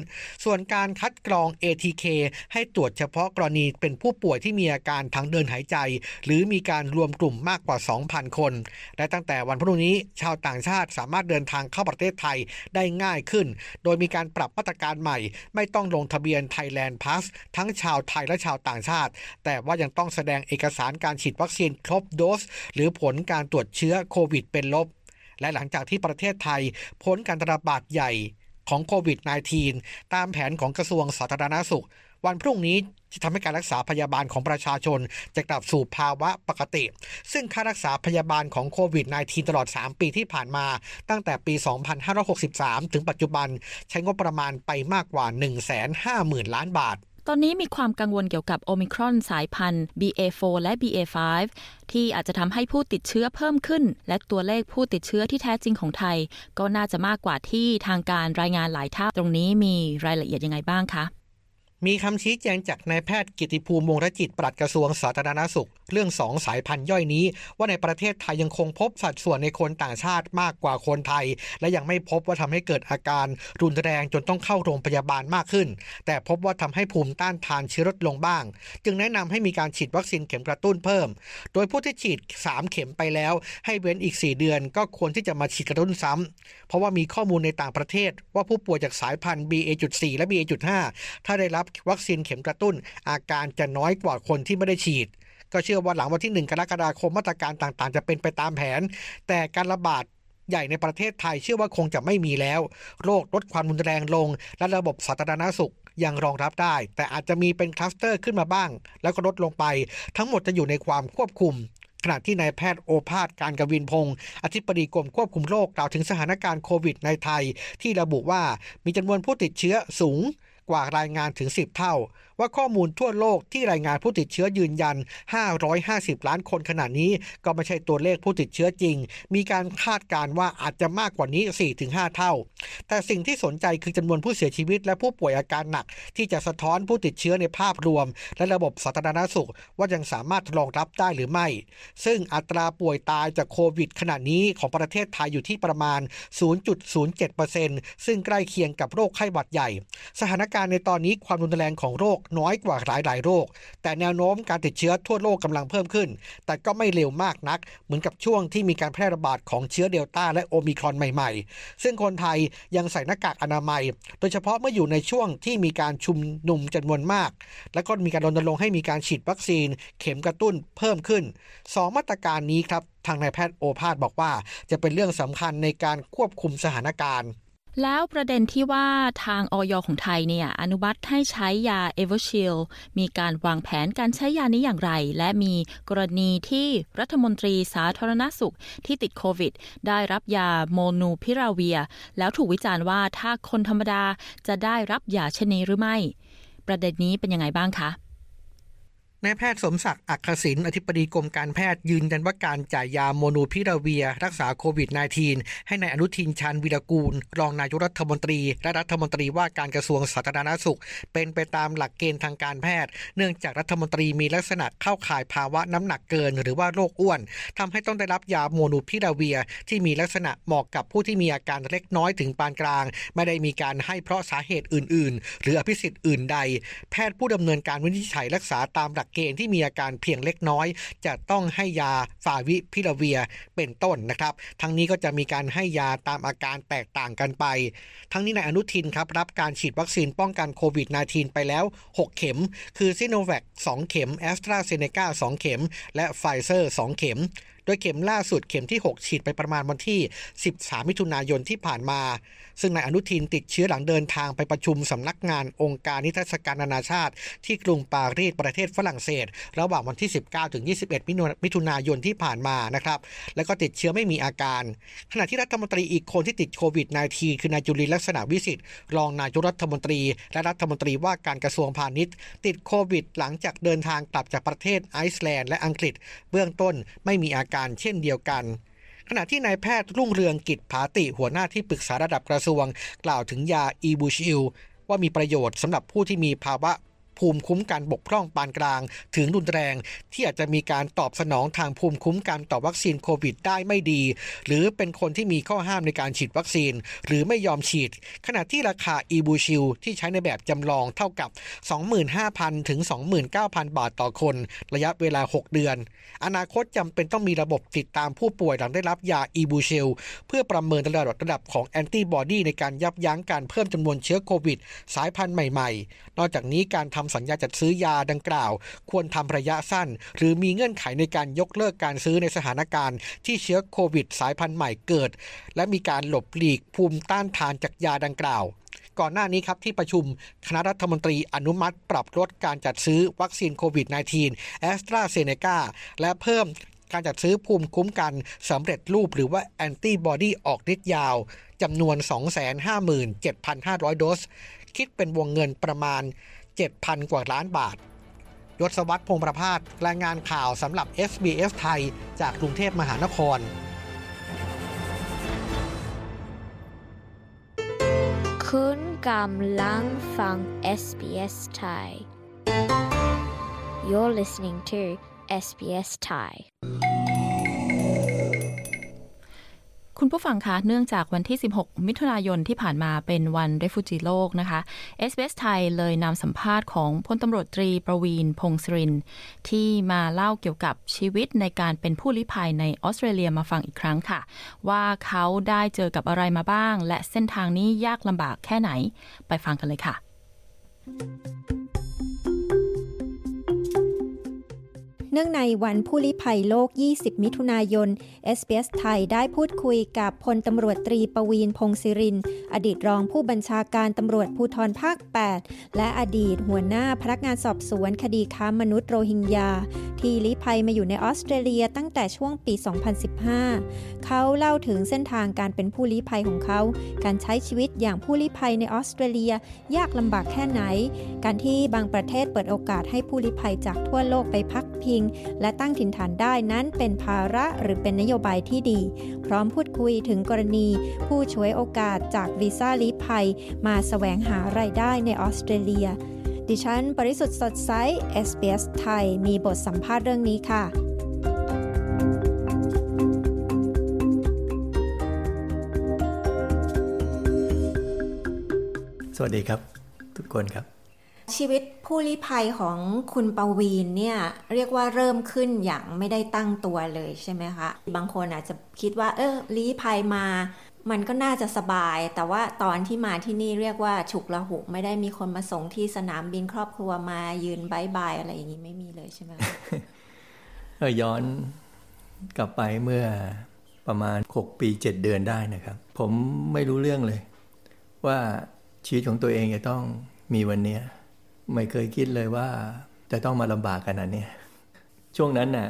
ส่วนการคัดกรอง ATK ให้ตรวจเฉพาะกรณีเป็นผู้ป่วยที่มีอาการทางเดินหายใจ หรือมีการรวมกลุ่มมากกว่า 2,000 คน และตั้งแต่วันพรุ่งนี้ชาวต่างชาติสามารถเดินทางเข้าประเทศไทยได้ง่ายขึ้นโดยมีการปรับมาตรการใหม่ ไม่ต้องลงทะเบียน Thailand Pass ทั้งชาวไทยและชาวต่างชาติ แต่ว่ายังต้องแสดงเอกสารการฉีดวัคซีนครบโดส หรือผลการตรวจเชื้อโควิดเป็นลบ และหลังจากที่ประเทศไทยพ้นการระบาดใหญ่ของโควิด -19 ตามแผนของกระทรวงสาธารณสุข วันพรุ่งนี้จะทำให้การรักษาพยาบาลของประชาชน จะกลับสู่ภาวะปกติ ซึ่งค่ารักษาพยาบาลของโควิด -19 ตลอด 3 ปีที่ผ่านมา ตั้งแต่ปี 2563 ถึงปัจจุบัน ใช้งบประมาณไปมากกว่า 150,000 ล้านบาทตอนนี้มีความกังวลเกี่ยวกับโอมิครอนสายพันธุ์ BA4 และ BA5 ที่อาจจะทำให้ผู้ติดเชื้อเพิ่มขึ้น และตัวเลขผู้ติดเชื้อที่แท้จริงของไทย ก็น่าจะมากกว่าที่ทางการรายงานหลายเท่าตรงนี้มีรายละเอียดยังไงบ้างคะ มีคำชี้แจงจากนายแพทย์กิติภูมิวงรจิตปลัดกระทรวงสาธารณสุข เรื่องสองสายพันธุ์ย่อยนี้ ว่าในประเทศไทยยังคงพบสัดส่วนในคนต่างชาติมากกว่าคนไทย และยังไม่พบว่าทำให้เกิดอาการรุนแรงจนต้องเข้าโรงพยาบาลมากขึ้น แต่พบว่าทำให้ภูมิต้านทานเชื้อลดลงบ้าง จึงแนะนำให้มีการฉีดวัคซีนเข็มกระตุ้นเพิ่ม โดยผู้ที่ฉีด 3 เข็มไปแล้ว ให้เว้นอีก 4 เดือนก็ควรที่จะมาฉีดกระตุ้นซ้ำเพราะว่ามีข้อมูลในต่างประเทศว่าผู้ป่วยจากสายพันธุ์ BA.4 และ BA.5 ถ้าได้รับวัคซีนเข็มกระตุ้น อาการจะน้อยกว่าคนที่ไม่ได้ฉีด ก็เชื่อว่าหลังวันที่ 1 กรกฎาคมมาตรการต่างๆ จะเป็นไปตามแผน แต่การระบาดใหญ่ในประเทศไทยเชื่อว่าคงจะไม่มีแล้ว โรคลดความรุนแรงลง และระบบสาธารณสุขยังรองรับได้ แต่อาจจะมีเป็นคลัสเตอร์ขึ้นมาบ้าง แล้วก็ลดลงไป ทั้งหมดจะอยู่ในความควบคุมขณะที่นายแพทย์โอภาสการกวินพงศ์อธิบดีกรมควบคุมโรคกล่าวถึงสถานการณ์โควิดในไทย ที่ระบุว่ามีจำนวนผู้ติดเชื้อสูง กว่ารายงานถึง 10 เท่าว่าข้อมูลทั่วโลกที่รายงานผู้ติดเชื้อยืนยัน 550 ล้านคนขณะนี้ ก็ไม่ใช่ตัวเลขผู้ติดเชื้อจริง มีการคาดการณ์ว่าอาจจะมากกว่านี้ 4-5 เท่า แต่สิ่งที่สนใจคือจำนวนผู้เสียชีวิตและผู้ป่วยอาการหนัก ที่จะสะท้อนผู้ติดเชื้อในภาพรวม และระบบสาธารณสุข ว่ายังสามารถรองรับได้หรือไม่ ซึ่งอัตราป่วยตายจากโควิด ขณะนี้ของประเทศไทยอยู่ที่ประมาณ 0.07%ซึ่งใกล้เคียงกับโรคไข้หวัดใหญ่ สถานการณ์ในตอนนี้ความรุนแรงของโรคน้อยกว่าหลายหลายโรค แต่แนวโน้มการติดเชื้อทั่วโลกกำลังเพิ่มขึ้น แต่ก็ไม่เร็วมากนัก เหมือนกับช่วงที่มีการแพร่ระบาดของเชื้อเดลต้าและโอมิครอนใหม่ๆ ซึ่งคนไทยยังใส่หน้ากากอนามัย โดยเฉพาะเมื่ออยู่ในช่วงที่มีการชุมนุมจำนวนมาก และก็มีการรณรงค์ให้มีการฉีดวัคซีน เข็มกระตุ้นเพิ่มขึ้นสองมาตรการนี้ครับทางนายแพทย์โอภาสบอกว่า จะเป็นเรื่องสำคัญในการควบคุมสถานการณ์ แล้วประเด็นที่ว่าทางอย. ของไทยเนี่ยอนุมัติให้ใช้ยา Evusheld มีการวางแผนการใช้ยานี้อย่างไร และมีกรณีที่รัฐมนตรีสาธารณสุขที่ติดโควิด ได้รับยาโมลนูพิราเวียร์ แล้วถูกวิจารณ์ว่าถ้าคนธรรมดาจะได้รับยาเช่นนี้หรือไม่ ประเด็นนี้เป็นยังไงบ้างคะ นายแพทย์สมศักดิ์อรรฆศิลป์อธิบดีกรมการแพทย์ยืนยันว่าการจ่ายยาโมลนูพิราเวีย ร์ รักษาโควิด -19 ให้ในายอนุทินชาญวิรกูล รองนายกรัฐมนตรี และรัฐมนตรีว่าการกระทรวงสาธารณสุข เป็นไปตามหลักเกณฑ์ทางการแพทย์ เนื่องจากรัฐมนตรีมีลักษณะเข้าข่ายภาวะน้ำหนักเกิน หรือว่าโรคอ้วนทำให้ต้องได้รับยาโมนูพิราเวีย ที่มีลักษณะเหมาะกับผู้ที่มีอาการเล็กน้อยถึงปานกลาง ไม่ได้มีการให้เพราะสาเหตุอื่น ๆ หรืออภิสิทธิ์อื่นใด แพทย์ผู้ดำเนินการวินิจฉัยรักษาตามหลักเกณฑ์ที่มีอาการเพียงเล็กน้อย จะต้องให้ยาฟาวิพิราเวียร์เป็นต้นนะครับ ทั้งนี้ก็จะมีการให้ยาตามอาการแตกต่างกันไป ทั้งนี้นายอนุทินครับรับการฉีดวัคซีนป้องกันโควิด -19 ไปแล้ว 6 เข็ม คือซิโนแวค2เข็มแอสตราเซเนกา2เข็ม และไฟเซอร์ 2 เข็ม โดยเข็มล่าสุดเข็มที่ 6 ฉีดไปประมาณวันที่ 13 มิถุนายนที่ผ่านมา ซึ่งนายอนุทินติดเชื้อหลังเดินทางไปประชุมสำนักงานองค์การนิทรรศการนานาชาติ ที่กรุงปารีสประเทศฝรั่งเศส ระหว่างวันที่ 19 ถึง 21 มิถุนายนที่ผ่านมานะครับแล้วก็ติดเชื้อไม่มีอาการ ขณะที่รัฐมนตรีอีกคนที่ติดโควิด -19 คือนายจุลินลักษณะวิสิทธิ์รองนายกรัฐมนตรี และรัฐมนตรีว่าการกระทรวงพาณิชย์ ติดโควิด หลังจากเดินทางกลับจากประเทศไอซ์แลนด์และอังกฤษ เบื้องต้นไม่มีอาการเช่นเดียวกัน ขณะที่นายแพทย์รุ่งเรืองกิจผาติหัวหน้าที่ปรึกษาระดับกระทรวง กล่าวถึงยาอีบูชิลว่ามีประโยชน์สำหรับผู้ที่มีภาวะ ภูมิคุ้มกันบกพร่องปานกลาง ถึงรุนแรง ที่อาจจะมีการตอบสนองทางภูมิคุ้มกันต่อวัคซีนโควิดได้ไม่ดี หรือเป็นคนที่มีข้อห้ามในการฉีดวัคซีน หรือไม่ยอมฉีด ขณะที่ราคาอีบูชิลที่ใช้ในแบบจำลองเท่ากับ 25,000 ถึง 29,000 บาทต่อคน ระยะเวลา 6 เดือน อนาคตจำเป็นต้องมีระบบติดตามผู้ป่วยหลังได้รับยาอีบูชิลเพื่อประเมินระดับระดับของแอนติบอดีในการยับยั้งการเพิ่มจำนวนเชื้อโควิด สายพันธุ์ใหม่ ๆ นอกจากนี้การทำสัญญาจัดซื้อยาดังกล่าว ควรทำระยะสั้น หรือมีเงื่อนไขในการยกเลิกการซื้อในสถานการณ์ที่เชื้อโควิด สายพันธุ์ใหม่เกิด และมีการหลบหลีกภูมิต้านทานจากยาดังกล่าวก่อนหน้านี้ครับที่ประชุมคณะรัฐมนตรีอนุมัติปรับลดการจัดซื้อวัคซีนโควิด -19 แอสตราเซเนกาและเพิ่มการจัดซื้อภูมิคุ้มกันสำเร็จรูปหรือว่าแอนติบอดีออกฤทธิ์ยาวจำนวน 257,500 โดส คิดเป็นวงเงินประมาณ 7,000 กว่าล้านบาท ยศวัตรพงประพาสรายงานข่าวสำหรับ SBS ไทย จากกรุงเทพมหานคร คุณกำลังฟัง SBS Thai You're listening to SBS Thai คุณผู้ฟังคะเนื่องจากวันที่ 16 มิถุนายนที่ผ่านมาเป็นวันเรฟูจีโลกนะคะ s อ s ไทยเลยนำสัมภาษณ์ของพลตำรวจตรีประวีนพงศริน ที่มาเล่าเกี่ยวกับชีวิตในการเป็นผู้ลี้ภัยในออสเตรเลียมาฟังอีกครั้งค่ะ ว่าเขาได้เจอกับอะไรมาบ้าง และเส้นทางนี้ยากลำบากแค่ไหน ไปฟังกันเลยค่ะ เนื่องในวันผู้ลี้ภัยโลก 20 มิถุนายน SBS ไทยได้พูดคุยกับพลตำรวจตรีประวีนพงศิริน อดีตรองผู้บัญชาการตำรวจภูธรภาค 8 และอดีตหัวหน้าพนักงานสอบสวนคดีค้ามนุษย์โรฮิงญา ที่ลี้ภัยมาอยู่ในออสเตรเลียตั้งแต่ช่วงปี 2015 เขาเล่าถึงเส้นทางการเป็นผู้ลี้ภัยของเขา การใช้ชีวิตอย่างผู้ลี้ภัยในออสเตรเลียยากลำบากแค่ไหน การที่บางประเทศเปิดโอกาสให้ผู้ลี้ภัยจากทั่วโลกไปพักพิงและตั้งถิ่นฐานได้นั้นเป็นภาระหรือเป็นนโยบายที่ดี พร้อมพูดคุยถึงกรณี ผู้ช่วยโอกาสจากวีซ่าลี้ภัย มาแสวงหารายได้ในออสเตรเลีย ดิฉันบริสุทธ์สดใส SBS ไทย มีบทสัมภาษณ์เรื่องนี้ค่ะสวัสดีครับ ทุกคนครับ ชีวิตผู้ลี้ภัยของคุณปวีนเนี่ยเรียกว่าเริ่มขึ้นอย่างไม่ได้ตั้งตัวเลยใช่ไหมคะ บางคนอาจจะคิดว่า เออลี้ภัยมา มันก็น่าจะสบาย แต่ว่าตอนที่มาที่นี่เรียกว่าฉุกละหุกไม่ได้มีคนมาส่งที่สนามบินครอบครัวมายืนบายบายอะไรอย่างนี้ไม่มีเลยใช่ไหมก็ย้อนกลับไปเมื่อประมาณ 6 ปี 7 เดือนได้นะครับ ผมไม่รู้เรื่องเลย ว่าชีวิตของตัวเองจะต้องมีวันนี้ ไม่เคยคิดเลยว่าจะต้องมาลำบากขนาดนี้ช่วงนั้นน่ะ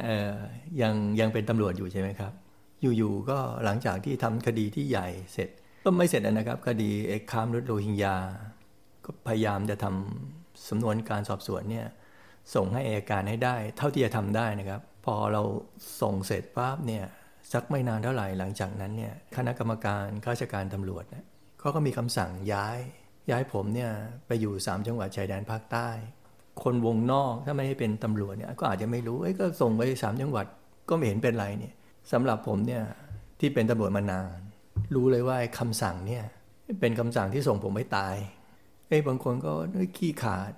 ยังยังเป็นตำรวจอยู่ใช่ไหมครับ อยู่ๆก็หลังจากที่ทำคดีที่ใหญ่เสร็จ ก็ไม่เสร็จนะครับ คดีเอกคามรถโรฮิงญา ก็พยายามจะทำสำนวนการสอบสวนเนี่ยส่งให้อายการให้ได้ เท่าที่จะทำได้นะครับ พอเราส่งเสร็จปั๊บเนี่ยสักไม่นานเท่าไหร่หลังจากนั้นเนี่ยคณะกรรมการข้าราชการตำรวจเนี่ยเขาก็มีคำสั่งย้าย ย้ายผมเนี่ยไปอยู่3จังหวัดชายแดนภาคใต้ คนวงนอกถ้าไม่ได้เป็นตำรวจเนี่ยก็อาจจะไม่รู้เอ้ก็ส่งไปสามจังหวัดก็ไม่เห็นเป็นไรเนี่ยสำหรับผมเนี่ยที่เป็นตำรวจมานาน รู้เลยว่าคำสั่งเนี่ยเป็นคำสั่งที่ส่งผมไม่ตายไอ้บางคนก็ขี้ขาด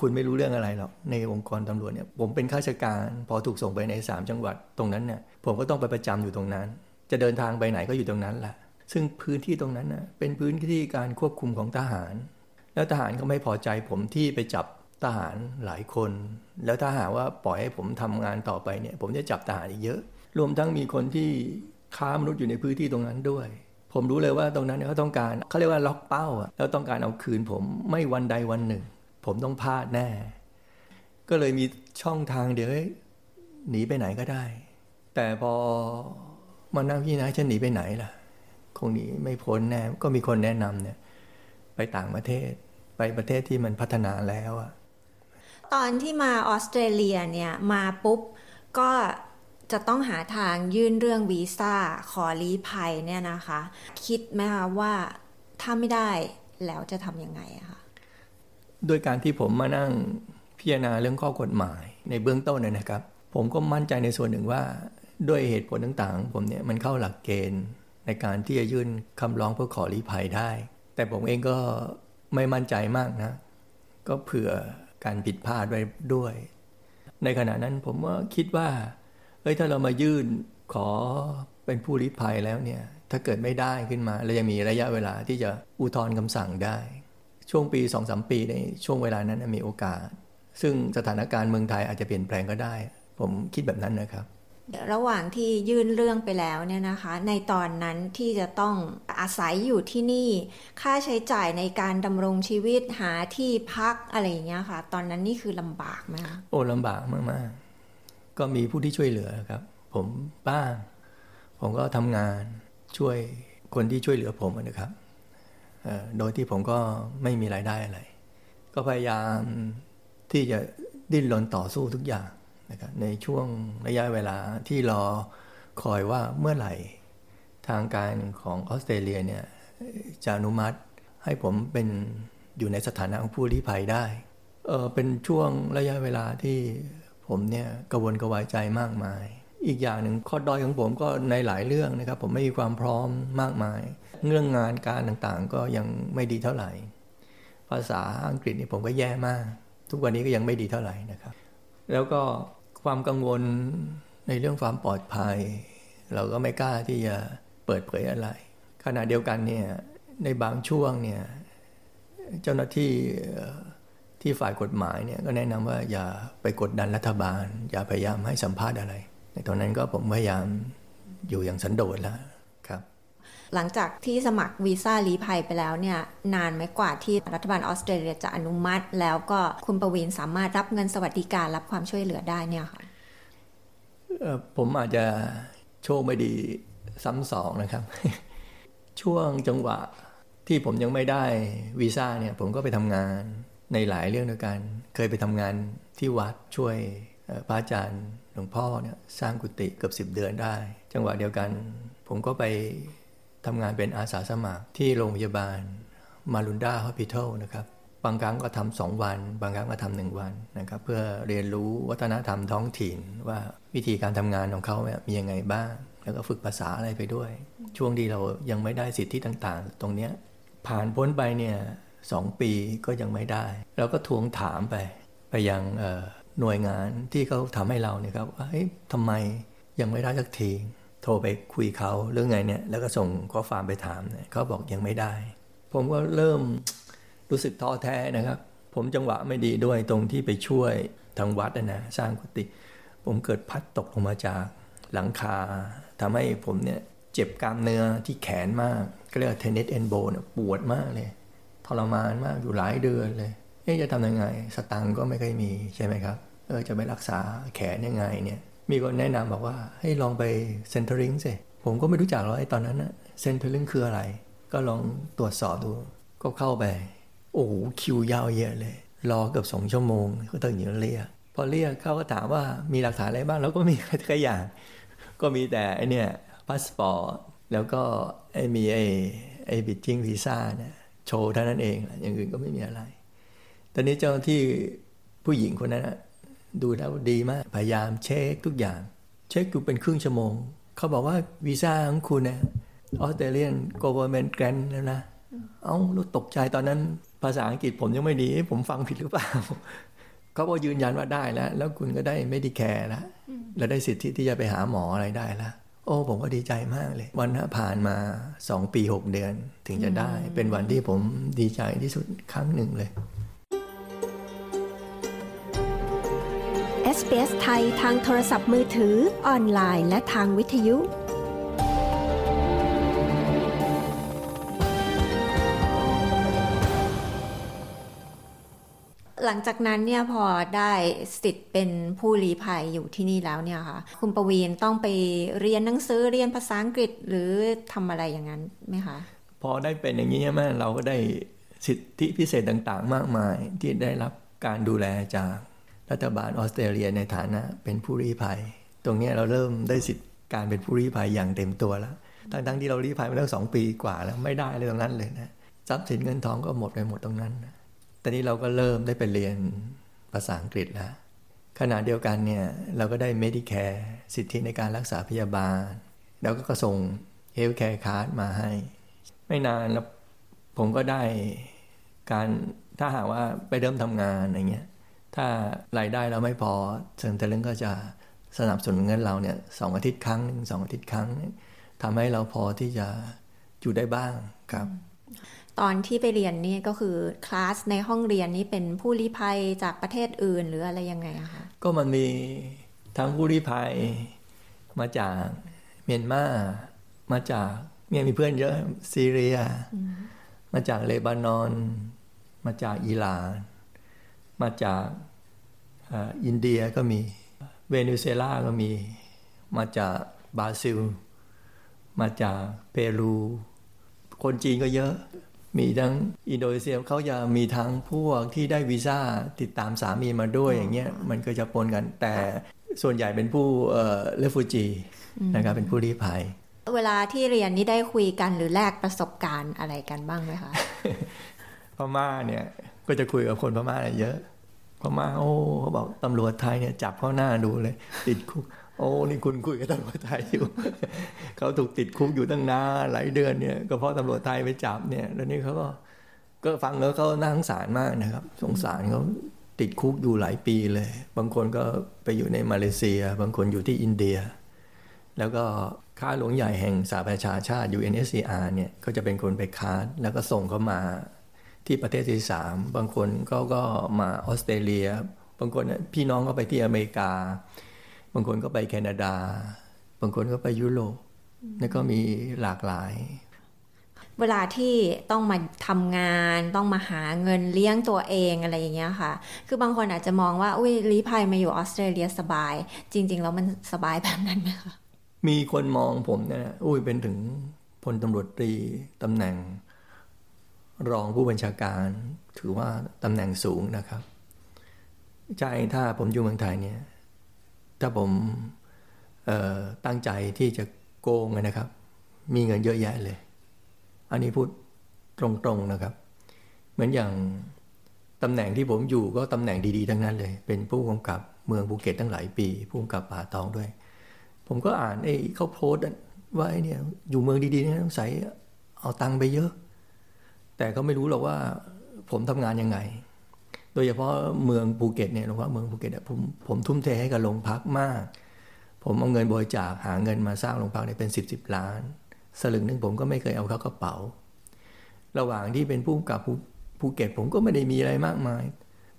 คุณไม่รู้เรื่องอะไรหรอกในองค์กรตำรวจเนี่ยผมเป็นข้าราชการพอถูกส่งไปในสามจังหวัดตรงนั้นเนี่ยผมก็ต้องไปประจำอยู่ตรงนั้น จะเดินทางไปไหนก็อยู่ตรงนั้นแหละ ซึ่งพื้นที่ตรงนั้นนะเป็นพื้นที่การควบคุมของทหาร แล้วทหารก็ไม่พอใจผมที่ไปจับทหารหลายคน แล้วถ้าหากว่าปล่อยให้ผมทำงานต่อไปเนี่ย ผมจะจับทหารอีกเยอะ รวมทั้งมีคนที่ค้ามนุษย์อยู่ในพื้นที่ตรงนั้นด้วย ผมรู้เลยว่าตรงนั้นเขาต้องการเขาเรียกว่าล็อกเป้าอะแล้วต้องการเอาคืนผมไม่วันใดวันหนึ่ง ผมต้องพลาดแน่ ก็เลยมีช่องทางเดี๋ยวหนีไปไหนก็ได้ แต่พอมานั่งพี่นะฉันหนีไปไหนล่ะ คงหนีไม่พ้นแน่ก็มีคนแนะนำเนี่ย ไปต่างประเทศ ไปประเทศที่มันพัฒนาแล้วอะตอนที่มาออสเตรเลียเนี่ยมาปุ๊บก็จะต้องหาทางยื่นเรื่องวีซ่าขอลี้ภัยเนี่ยนะคะ คิดไหมคะว่าถ้าไม่ได้แล้วจะทำยังไงอะคะโดยการที่ผมมานั่งพิจารณาเรื่องข้อกฎหมายในเบื้องต้นเนี่ยนะครับ ผมก็มั่นใจในส่วนหนึ่งว่าด้วยเหตุผลต่างๆของผมเนี่ยมันเข้าหลักเกณฑ์ ในการที่จะยื่นคำร้องเพื่อขอลี้ภัยได้ แต่ผมเองก็ไม่มั่นใจมากนะ ก็เผื่อการผิดพลาดไว้ด้วย ในขณะนั้นผมว่าคิดว่าเอ้ยถ้าเรามายื่นขอเป็นผู้ลี้ภัยแล้วเนี่ย ถ้าเกิดไม่ได้ขึ้นมาเรายังมีระยะเวลาที่จะอุทธรณ์คำสั่งได้ ช่วงปี2องสมปีในช่วงเวลานั้นมีโอกาส ซึ่งสถานการณ์เมืองไทยอาจจะเปลี่ยนแปลงก็ได้ ผมคิดแบบนั้นนะครับ ระหว่างที่ยื่นเรื่องไปแล้วเนี่ยนะคะ ในตอนนั้นที่จะต้องอาศัยอยู่ที่นี่ ค่าใช้จ่ายในการดำรงชีวิตหาที่พักอะไรอย่างเงี้ยค่ะ ตอนนั้นนี่คือลำบากไหมคะโอ้ลำบากมากๆ ก็มีผู้ที่ช่วยเหลือครับ ผมบ้าง ผมก็ทำงานช่วยคนที่ช่วยเหลือผมนะครับโดยที่ผมก็ไม่มีรายได้อะไร ก็พยายามที่จะดิ้นรนต่อสู้ทุกอย่าง นะครับในช่วงระยะเวลาที่รอคอยว่าเมื่อไหร่ทางการของออสเตรเลียเนี่ยจะอนุมัติให้ผมเป็นอยู่ในสถานะของผู้ลี้ภัยได้เออเป็นช่วงระยะเวลาที่ผมเนี่ยกระวนกระวายใจมากมาย อีกอย่างหนึ่งข้อด้อยของผมก็ในหลายเรื่องนะครับ ผมไม่มีความพร้อมมากมาย เรื่องงานการต่างๆ ก็ยังไม่ดีเท่าไหร่ ภาษาอังกฤษนี่ผมก็แย่มาก ทุกวันนี้ก็ยังไม่ดีเท่าไหร่นะครับ แล้วก็ ความกังวลในเรื่องความปลอดภัย เราก็ไม่กล้าที่จะเปิดเผยอะไร ขณะเดียวกันเนี่ยในบางช่วงเนี่ยเจ้าหน้าที่ที่ฝ่ายกฎหมายเนี่ยก็แนะนำว่าอย่าไปกดดันรัฐบาล อย่าพยายามให้สัมภาษณ์อะไร ในตอนนั้นก็ผมพยายามอยู่อย่างสันโดษแล้ว หลังจากที่สมัครวีซ่าลี้ภัยไปแล้วเนี่ย นานไหมกว่าที่รัฐบาลออสเตรเลียจะอนุมัติ แล้วก็คุณประวินสามารถรับเงินสวัสดิการรับความช่วยเหลือได้เนี่ยค่ะผมอาจจะโชคไม่ดีซ้ำสองนะครับ ช่วงจังหวะที่ผมยังไม่ได้วีซ่าเนี่ย ผมก็ไปทำงานในหลายเรื่องด้วยกัน เคยไปทำงานที่วัดช่วยพระอาจารย์หลวงพ่อเนี่ยสร้างกุฏิเกือบ10เดือนได้ จังหวะเดียวกัน ผมก็ไป ทำงานเป็นอาสาสมัครที่โรงพยาบาลมารุนดาฮอสพิทอลนะครับ บางครั้งก็ทำสองวัน บางครั้งก็ทำหนึ่งวันนะครับ เพื่อเรียนรู้วัฒนธรรมท้องถิ่น ว่าวิธีการทำงานของเขาเนี่ยมียังไงบ้าง แล้วก็ฝึกภาษาอะไรไปด้วย ช่วงที่เรายังไม่ได้สิทธิต่างๆ ตรงเนี้ยผ่านพ้นไปเนี่ยสองปีก็ยังไม่ได้ เราก็ทวงถามไปไปยังหน่วยงานที่เขาทำให้เราเนี่ยครับว่าเฮ้ยทำไมยังไม่ได้สักที โทรไปคุยเขาเรื่องไงเนี่ยแล้วก็ส่งข้อความไปถามเนี่ยเขาบอกยังไม่ได้ ผมก็เริ่มรู้สึกท้อแท้นะครับ ผมจังหวะไม่ดีด้วยตรงที่ไปช่วยทางวัดนะนะสร้างกุฏิผมเกิดพลัดตกลงมาจากหลังคาทำให้ผมเนี่ยเจ็บกล้ามเนื้อที่แขนมากก็เรียก tennis elbow เนี่ยปวดมากเลยทรมานมากอยู่หลายเดือนเลยเอ๊ะจะทำยังไง สตังก็ไม่เคยมีใช่ไหมครับเออจะไปรักษาแขนยังไงเนี่ย มีคนแนะนำบอกว่าให้ลองไป Centrelink สิผมก็ไม่รู้จักหรอกไอ้ตอนนั้นนะ Centrelink คืออะไร ก็ลองตรวจสอบดู ก็เข้าไป โอ้โหคิวยาวเยอะเลย รอเกือบสองชั่วโมงก็ต้องรอเรียกพอเรียกเขาก็ถามว่ามีหลักฐานอะไรบ้างแล้วก็มีแค่อย่าง ก็มีแต่ไอเนี่ยพาสปอร์ตแล้วก็ไอมีไอไอ bridging visa เนี่ยโชว์เท่านั้นเองอย่างอื่นก็ไม่มีอะไร ตอนนี้เจ้าหน้าที่ผู้หญิงคนนั้นนะ ดูแล้วดีมาก พยายามเช็คทุกอย่าง เช็คอยู่เป็นครึ่งชั่วโมง เขาบอกว่าวีซ่าของคุณเนี่ยออสเตรเลียน government grant แล้วนะ เอ้ารู้ตกใจตอนนั้นภาษาอังกฤษผมยังไม่ดี ผมฟังผิดหรือเปล่า เขาก็ยืนยันว่าได้แล้ว แล้วคุณก็ได้ไม่ได้แคร์แล้วแล้วได้สิทธิที่จะไปหาหมออะไรได้แล้วโอ้ผมก็ดีใจมากเลย วันนั้นผ่านมาสองปีหกเดือน ถึงจะได้ เป็นวันที่ผมดีใจที่สุดครั้งหนึ่งเลย SBS ไทยทางโทรศัพท์มือถือ ออนไลน์ และทางวิทยุ หลังจากนั้นเนี่ยพอได้สิทธิ์เป็นผู้ลี้ภัยอยู่ที่นี่แล้วเนี่ยค่ะ คุณประวีนต้องไปเรียนหนังสือเรียนภาษาอังกฤษหรือทำอะไรอย่างนั้นไหมคะ พอได้เป็นอย่างนี้ใช่ไหมเราก็ได้สิทธิพิเศษต่างๆ มากมายที่ได้รับการดูแลจาก รัฐบาลออสเตรเลียในฐานะเป็นผู้ลี้ภัย ตรงนี้เราเริ่มได้สิทธิการเป็นผู้ลี้ภัยอย่างเต็มตัวแล้ว ทั้งๆที่เราลี้ภัยมาตั้งสองปีกว่าแล้วไม่ได้เลยตรงนั้นเลยนะทรัพย์สินเงินทองก็หมดไปหมดตรงนั้นนะต่นี้เราก็เริ่มได้ไปเรียนภาษาอังกฤษแล้วขณะเดียวกันเนี่ยเราก็ได้ Medicare สิทธิในการรักษาพยาบาล แล้วก็กระส่ง Healthcare Card มาให้ ไม่นานแล้วผมก็ได้การถ้าหากว่าไปเริ่มทำงานอย่างเงี้ย ถ้ารายได้เราไม่พอเซิงเทเลนก็จะสนับสนุนเงินเราเนี่ยสองอาทิตย์ครั้งหนึ่งสองอาทิตย์ครั้งทำให้เราพอที่จะอยู่ได้บ้างครับ ตอนที่ไปเรียนนี่ก็คือคลาสในห้องเรียนนี่เป็นผู้ลี้ภัยจากประเทศอื่นหรืออะไรยังไงอะคะก็มันมีทั้งผู้ลี้ภัยมาจากเมียนมามาจากเนี่ยมีเพื่อนเยอะซีเรีย มาจากเลบานอน มาจากอิหร่าน มาจากอินเดียก็มีเวเนซุเอลาก็มี มาจากบราซิล มาจากเปรู คนจีนก็เยอะ มีทั้งอินโดนีเซียเขาจะมีทั้งพวกที่ได้วีซ่าติดตามสามีมาด้วยอย่างเงี้ยมันก็จะปนกัน แต่ส่วนใหญ่เป็นผู้เอ่อเลฟูจีนะครับเป็นผู้ลี้ภัย เวลาที่เรียนนี่ได้คุยกันหรือแลกประสบการณ์อะไรกันบ้างไหมคะพม่าเนี่ย ก็จะคุยกับคนพม่าเยอะพม่าโอ้เขาบอกตำรวจไทยเนี่ยจับเข้าหน้าดูเลย ติดคุก โอ้นี่คุณคุยกับตำรวจไทยอยู่เขาถูกติดคุกอยู่ตั้งนานหลายเดือนเนี่ยก็เพราะตำรวจไทยไปจับเนี่ยแล้วนี่เขาก็ก็ฟังแล้วเขาน่าสงสารมากนะครับ สงสารเขาติดคุกอยู่หลายปีเลย บางคนก็ไปอยู่ในมาเลเซีย บางคนอยู่ที่อินเดีย แล้วก็ค้าหลวงใหญ่แห่งสหประชาชาติ UNSCR เนี่ยก็จะเป็นคนไปค้าแล้วก็ส่งเขามา ที่ประเทศที่สามบางคนก็ก็มาออสเตรเลีย บางคนพี่น้องก็ไปที่อเมริกา บางคนก็ไปแคนาดา บางคนก็ไปยุโรปแล้วก็มีหลากหลาย เวลาที่ต้องมาทำงานต้องมาหาเงินเลี้ยงตัวเองอะไรอย่างเงี้ยค่ะ คือบางคนอาจจะมองว่าอุ้ยลี้ภัยมาอยู่ออสเตรเลียสบาย จริง ๆ แล้วมันสบายแบบนั้นไหมคะมีคนมองผมเนี่ยอุ้ยเป็นถึงพลตำรวจตรีตำแหน่ง รองผู้บัญชาการถือว่าตำแหน่งสูงนะครับใช่ถ้าผมอยู่เมืองไทยเนี่ย ถ้าผมตั้งใจที่จะโกงนะครับ มีเงินเยอะแยะเลย อันนี้พูดตรงๆนะครับ เหมือนอย่างตำแหน่งที่ผมอยู่ก็ตำแหน่งดีๆ ทั้งนั้นเลย เป็นผู้กำกับเมืองภูเก็ตตั้งหลายปี ผู้กำกับป่าตองด้วย ผมก็อ่านไอ้เขาโพสต์ว่าไอ้เนี่ยอยู่เมืองดีๆเนี่ยต้องใส่เอาตังค์ไปเยอะ แต่ก็ไม่รู้หรอกว่าผมทำงานยังไง โดยเฉพาะเมืองภูเก็ตเนี่ยหรือว่าเมืองภูเก็ตผมผมทุ่มเทให้กับโรงพักมาก ผมเอาเงินบริจาคหาเงินมาสร้างโรงพักเนี่ยเป็นสิบสิบล้าน สลึงหนึ่งผมก็ไม่เคยเอาเข้ากระเป๋า ระหว่างที่เป็นผู้กับภูเก็ตผมก็ไม่ได้มีอะไรมากมาย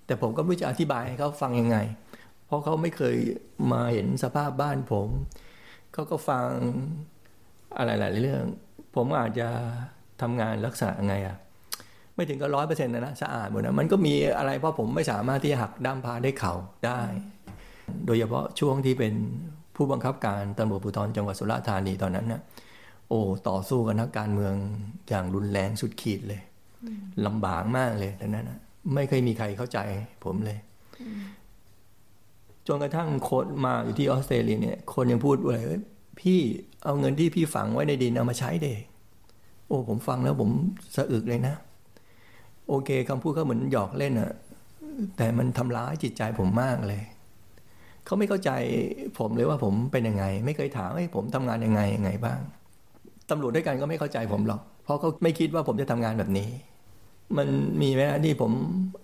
แต่ผมก็ไม่รู้จะอธิบายให้เขาฟังยังไง เพราะเขาไม่เคยมาเห็นสภาพบ้านผม เขาก็ฟังอะไรหลายเรื่อง ผมอาจจะ ทำงานลักษณะไงอะไม่ถึงก็ร้อยเปอร์เซ็นต์นะนะสะอาดหมดนะมันก็มีอะไรเพราะผมไม่สามารถที่จะหักด้ามพาได้เข่าได้ โดยเฉพาะช่วงที่เป็นผู้บังคับการตำรวจภูธรจังหวัดสุราษฎร์ธานีตอนนั้นนะโอ้ต่อสู้กับนักการเมืองอย่างรุนแรงสุดขีดเลยลำบากมากเลยตอนนั้นนะไม่เคยมีใครเข้าใจผมเลยจนกระทั่งโคนมาอยู่ที่ออสเตรเลียเนี่ย คนยังพูดว่าพี่เอาเงินที่พี่ฝังไว้ในดินเอามาใช้เด็กโอ้ผมฟังแล้วผมสะอึกเลยนะ โอเคคำพูดเขาเหมือนหยอกเล่นอะแต่มันทำร้ายจิตใจผมมากเลย เขาไม่เข้าใจผมเลยว่าผมเป็นยังไง ไม่เคยถามให้ผมทำงานยังไงยังไงบ้างตำรวจด้วยกันก็ไม่เข้าใจผมหรอก เพราะเขาไม่คิดว่าผมจะทำงานแบบนี้ มันมีไหมที่ผม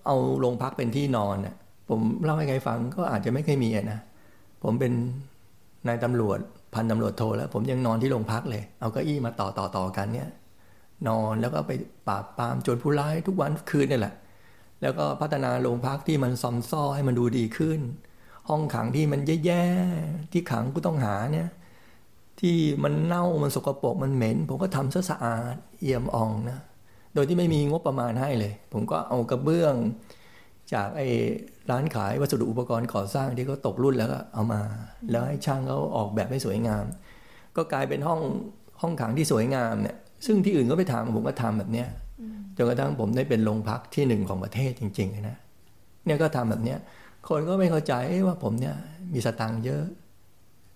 เอาโรงพักเป็นที่นอนอะผมเล่าให้ใครฟังก็อาจจะไม่เคยมีนะ ผมเป็นนายตำรวจพันตำรวจโทแล้ว ผมยังนอนที่โรงพักเลย เอาเก้าอี้มาต่อต่อต่อกันเนี่ย นอนแล้วก็ไปปราบปรามโจรผู้ร้ายทุกวันคืนนี่แหละ แล้วก็พัฒนาโรงพักที่มันซอมซ้อให้มันดูดีขึ้น ห้องขังที่มันแย่ๆที่ขังผู้ต้องหาเนี่ยที่มันเน่ามันสกปรกมันเหม็น ผมก็ทำซะสะอาดเอี่ยมอ่องนะโดยที่ไม่มีงบประมาณให้เลย ผมก็เอากระเบื้อง จากไอ้ร้านขายวัสดุอุปกรณ์ก่อสร้างที่เขาตกรุ่นแล้วก็เอามา แล้วให้ช่างเขาออกแบบให้สวยงาม ก็กลายเป็นห้องห้องขังที่สวยงามเนี่ย ซึ่งที่อื่นก็ไปทำผมก็ทำแบบเนี้ยจนกระทั่งผมได้เป็นโรงพักที่หนึ่งของประเทศจริงๆนะเนี่ยก็ทำแบบเนี้ยคนก็ไม่เข้าใจว่าผมเนี่ยมีสตังค์เยอะ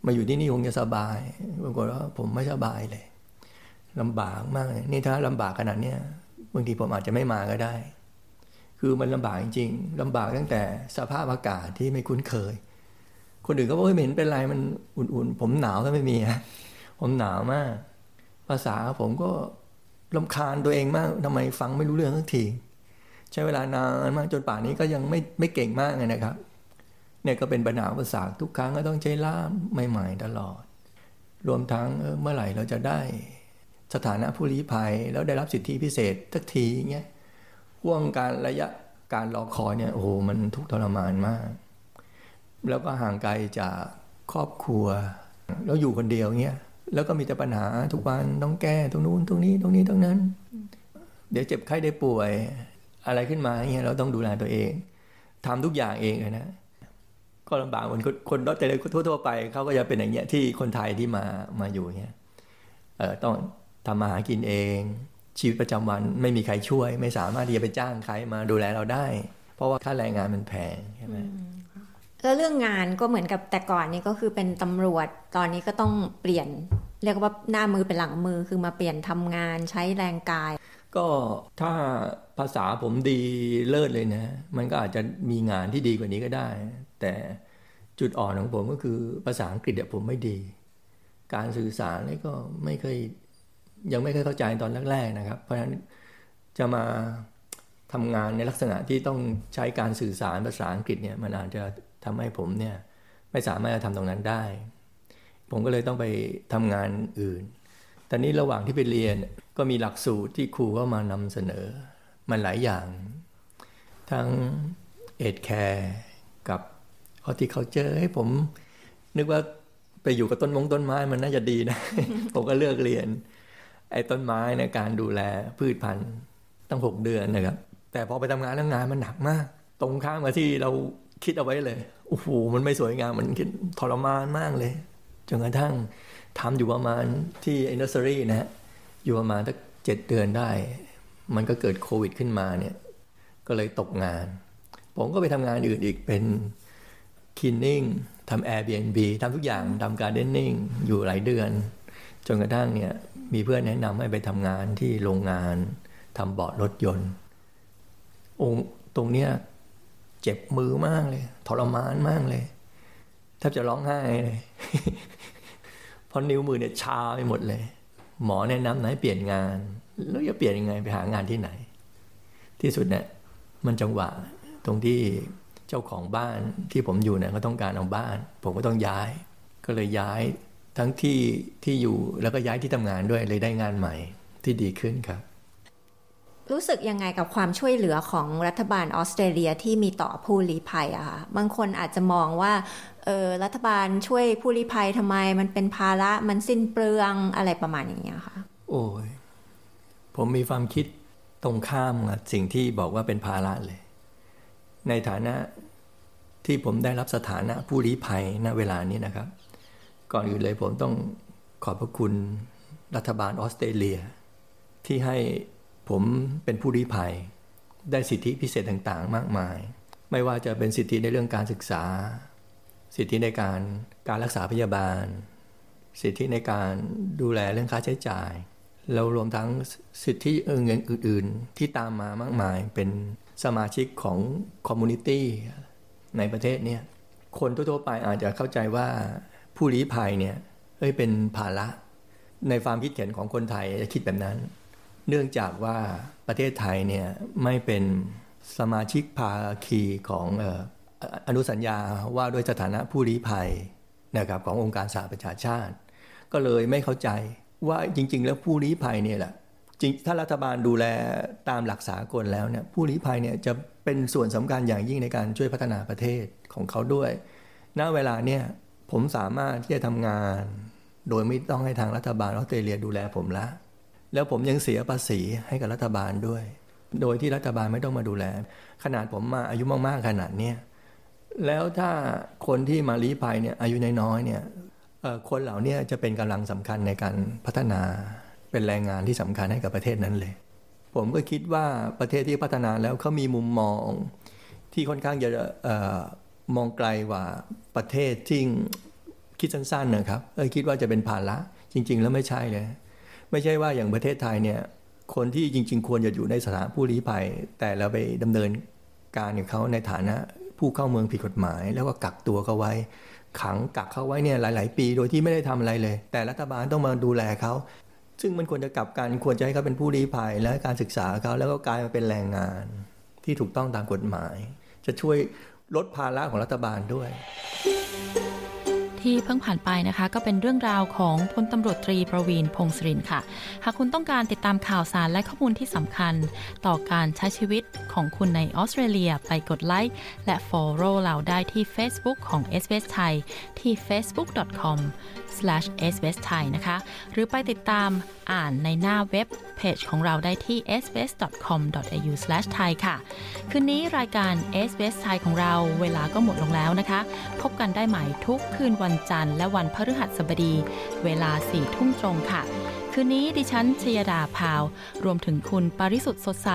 มาอยู่ที่นี่คงจะสบายปรากฏว่าผมไม่สบายเลยลำบากมากเลยนี่ถ้าลำบากขนาดเนี้ยบางทีผมอาจจะไม่มาก็ได้ คือมันลำบากจริงๆลำบากตั้งแต่สภาพอากาศที่ไม่คุ้นเคย คนอื่นก็บอกไม่เห็นเป็นไรมันอุ่นๆ ผมหนาวก็ไม่มีฮะผมหนาวมาก ภาษาผมก็ลำคาญตัวเองมากทำไมฟังไม่รู้เรื่องสักที ใช้เวลานานมากจนป่านนี้ก็ยังไม่ไม่เก่งมากเลยนะครับ เนี่ยก็เป็นปัญหาภาษาทุกครั้งก็ต้องใช้ล่ามใหม่ๆตลอด รวมทั้งเมื่อไหร่เราจะได้ สถานะผู้ลี้ภัยแล้วได้รับสิทธิพิเศษทักทีเงี้ยห่วงการระยะการรอคอยเนี่ยโอ้โหมันทุกทรมานมาก แล้วก็ห่างไกลจากครอบครัว แล้วอยู่คนเดียวเงี้ย แล้วก็มีแต่ปัญหาทุกวันต้องแก้ตรงนู้นตรงนี้ตรงนี้ตรงนั้น เดี๋ยวเจ็บไข้ได้ป่วย อะไรขึ้นมาเงี้ยเราต้องดูแลตัวเองทำทุกอย่างเองเลยนะก็ลำบากเหมือนคนรถแต่ทั่วๆไปเขาก็จะเป็นอย่างเงี้ยที่คนไทยที่มามาอยู่เงี้ยเออต้องทำมาหากินเอง ชีวิตประจำวันไม่มีใครช่วย ไม่สามารถที่จะไปจ้างใครมาดูแลเราได้ เพราะว่าค่าแรงงานมันแพงใช่ไหม แล้วเรื่องงานก็เหมือนกับแต่ก่อนนี้ก็คือเป็นตำรวจ ตอนนี้ก็ต้องเปลี่ยน เรียกว่าหน้ามือเป็นหลังมือคือมาเปลี่ยนทำงานใช้แรงกาย ก็ถ้าภาษาผมดีเลิศเลยนะ มันก็อาจจะมีงานที่ดีกว่านี้ก็ได้ แต่จุดอ่อนของผมก็คือภาษาอังกฤษผมไม่ดี การสื่อสารนี่ก็ไม่เคยยังไม่เคยเข้าใจตอนแรกๆนะครับ เพราะฉะนั้นจะมาทำงานในลักษณะที่ต้องใช้การสื่อสารภาษาอังกฤษเนี่ยมันอาจจะ ทำให้ผมเนี่ยไม่สามารถจะทำตรงนั้นได้ ผมก็เลยต้องไปทำงานอื่น ตอนนี้ระหว่างที่ไปเรียนก็มีหลักสูตรที่ครูก็มานำเสนอ มันหลายอย่าง ทั้งเอ็ดแคร์กับฮอติเคาเจอให้ผม นึกว่าไปอยู่กับต้นมงต้นไม้มันน่าจะดีนะ ผมก็เลือกเรียน ไอ้ต้นไม้ในการดูแลพืชพันธุ์ตั้งหกเดือนนะครับ แต่พอไปทำงานแล้วงานมันหนักมาก ตรงข้ามกับที่เรา คิดเอาไว้เลยโอ้โหมันไม่สวยงามมันคิดทรมานมากเลยจนกระทั่งทำอยู่ประมาณที่อินดัสทรีนะฮะอยู่ประมาณสักเจ็ดเดือนได้ มันก็เกิดโควิดขึ้นมาเนี่ยก็เลยตกงาน ผมก็ไปทำงานอื่นอีกเป็นคินนิ่งทำ Airbnb ทำทุกอย่างทำการเดนนิ่งอยู่หลายเดือน จนกระทั่งเนี่ยมีเพื่อนแนะนำให้ไปทำงานที่โรงงานทำเบาะรถยนต์องตรงเนี้ย เจ็บมือมากเลย ทรมานมากเลยแทบจะร้องไห้เลยเพราะนิ้วมือเนี่ยชาไปหมดเลย หมอแนะนำให้เปลี่ยนงาน แล้วจะเปลี่ยนยังไงไปหางานที่ไหน ที่สุดเนี่ยมันจังหวะตรงที่เจ้าของบ้านที่ผมอยู่เนี่ยก็ต้องการเอาบ้าน ผมก็ต้องย้าย ก็เลยย้ายทั้งที่ที่อยู่แล้วก็ย้ายที่ทำงานด้วยเลยได้งานใหม่ที่ดีขึ้นครับ รู้สึกยังไงกับความช่วยเหลือของรัฐบาลออสเตรเลียที่มีต่อผู้ลี้ภัยอะคะบางคนอาจจะมองว่าเออรัฐบาลช่วยผู้ลี้ภัยทำไม มันเป็นภาระมันสิ้นเปลืองอะไรประมาณอย่างเงี้ยค่ะ โอ้ยผมมีความคิดตรงข้ามกับสิ่งที่บอกว่าเป็นภาระเลย ในฐานะที่ผมได้รับสถานะผู้ลี้ภัยณเวลานี้นะครับ ก่อนอื่นเลยผมต้องขอบพระคุณรัฐบาลออสเตรเลีย ที่ให้ ผมเป็นผู้ลี้ภัย ได้สิทธิพิเศษต่างๆ มากมาย ไม่ว่าจะเป็นสิทธิในเรื่องการศึกษา สิทธิในการการรักษาพยาบาล สิทธิในการดูแลเรื่องค่าใช้จ่ายแล้วรวมทั้งสิทธิเงินอื่น ๆ ที่ตามมามากมายเป็นสมาชิกของคอมมูนิตี้ในประเทศเนี่ยคนทั่วๆไปอาจจะเข้าใจว่าผู้ลี้ภัยเนี่ยเอ้ยเป็นภาระในความคิดเห็นของคนไทยจะคิดแบบนั้น เนื่องจากว่าประเทศไทยเนี่ยไม่เป็นสมาชิกภาคีของอนุสัญญาว่าด้วยสถานะผู้ลี้ภัยนะครับขององค์การสหประชาชาติ ก็เลยไม่เข้าใจว่าจริง ๆ แล้วผู้ลี้ภัยเนี่ยแหละจริงถ้ารัฐบาลดูแลตามหลักสากลแล้วเนี่ยผู้ลี้ภัยเนี่ยจะเป็นส่วนสำคัญอย่างยิ่งในการช่วยพัฒนาประเทศของเขาด้วย ณ เวลาเนี่ยผมสามารถที่จะทำงาน โดยไม่ต้องให้ทางรัฐบาลออสเตรเลียดูแลผมละ แล้วผมยังเสียภาษีให้กับรัฐบาลด้วย โดยที่รัฐบาลไม่ต้องมาดูแล ขนาดผมมาอายุมากๆขนาดเนี้ยแล้วถ้าคนที่มาลี้ภัยเนี่ยอายุน้อยๆเนี่ยคนเหล่านี้จะเป็นกำลังสำคัญในการพัฒนาเป็นแรงงานที่สำคัญให้กับประเทศนั้นเลย ผมก็คิดว่าประเทศที่พัฒนาแล้วเขามีมุมมอง ที่ค่อนข้างจะมองไกลกว่าประเทศที่คิดสั้นๆนะครับเออคิดว่าจะเป็นภาระจริง ๆ แล้วไม่ใช่เลย ไม่ใช่ว่าอย่างประเทศไทยเนี่ย คนที่จริง ๆ ควรจะอยู่ในสถานผู้ลี้ภัย แต่เราไปดำเนินการกับเขาในฐานะผู้เข้าเมืองผิดกฎหมาย แล้วก็กักตัวเขาไว้ ขังกักเขาไว้เนี่ยหลาย ๆ ปีโดยที่ไม่ได้ทำอะไรเลย แต่รัฐบาลต้องมาดูแลเขาซึ่งมันควรจะกลับกันควรจะให้เขาเป็นผู้ลี้ภัย และการศึกษาเขาแล้วก็กลายมาเป็นแรงงานที่ถูกต้องตามกฎหมาย จะช่วยลดภาระของรัฐบาลด้วย ที่เพิ่งผ่านไปนะคะ ก็เป็นเรื่องราวของพลตำรวจตรีประวีนพงศรินค่ะ หากคุณต้องการติดตามข่าวสารและข้อมูลที่สำคัญ ต่อการใช้ชีวิตของคุณในออสเตรเลีย ไปกดไลค์และ follow เราได้ที่ Facebook ของ s อ s ไทยที่ facebook.com s b s t h a i นะคะ หรือไปติดตามอ่านในหน้าเว็บเพจของเราได้ที่ sbs.com.au/thai ค่ะ คืนนี้รายการ SBS ไทยของเราเวลาก็หมดลงแล้วนะคะ พบกันได้ใหม่ทุกคืนวันันจันทร์และวันพฤหัสบดี เวลาสี่ทุ่มตรงค่ะ คืนนี้ดิฉันชยดาพาว รวมถึงคุณปริสุทธ์สดใส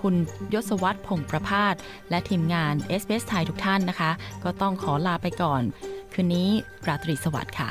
คุณยศวัตรพงประพาส และทีมงาน s อ s ไทยทุกท่านนะคะ ก็ต้องขอลาไปก่อน คืนนี้ราตรีสวัสดิ์ค่ะ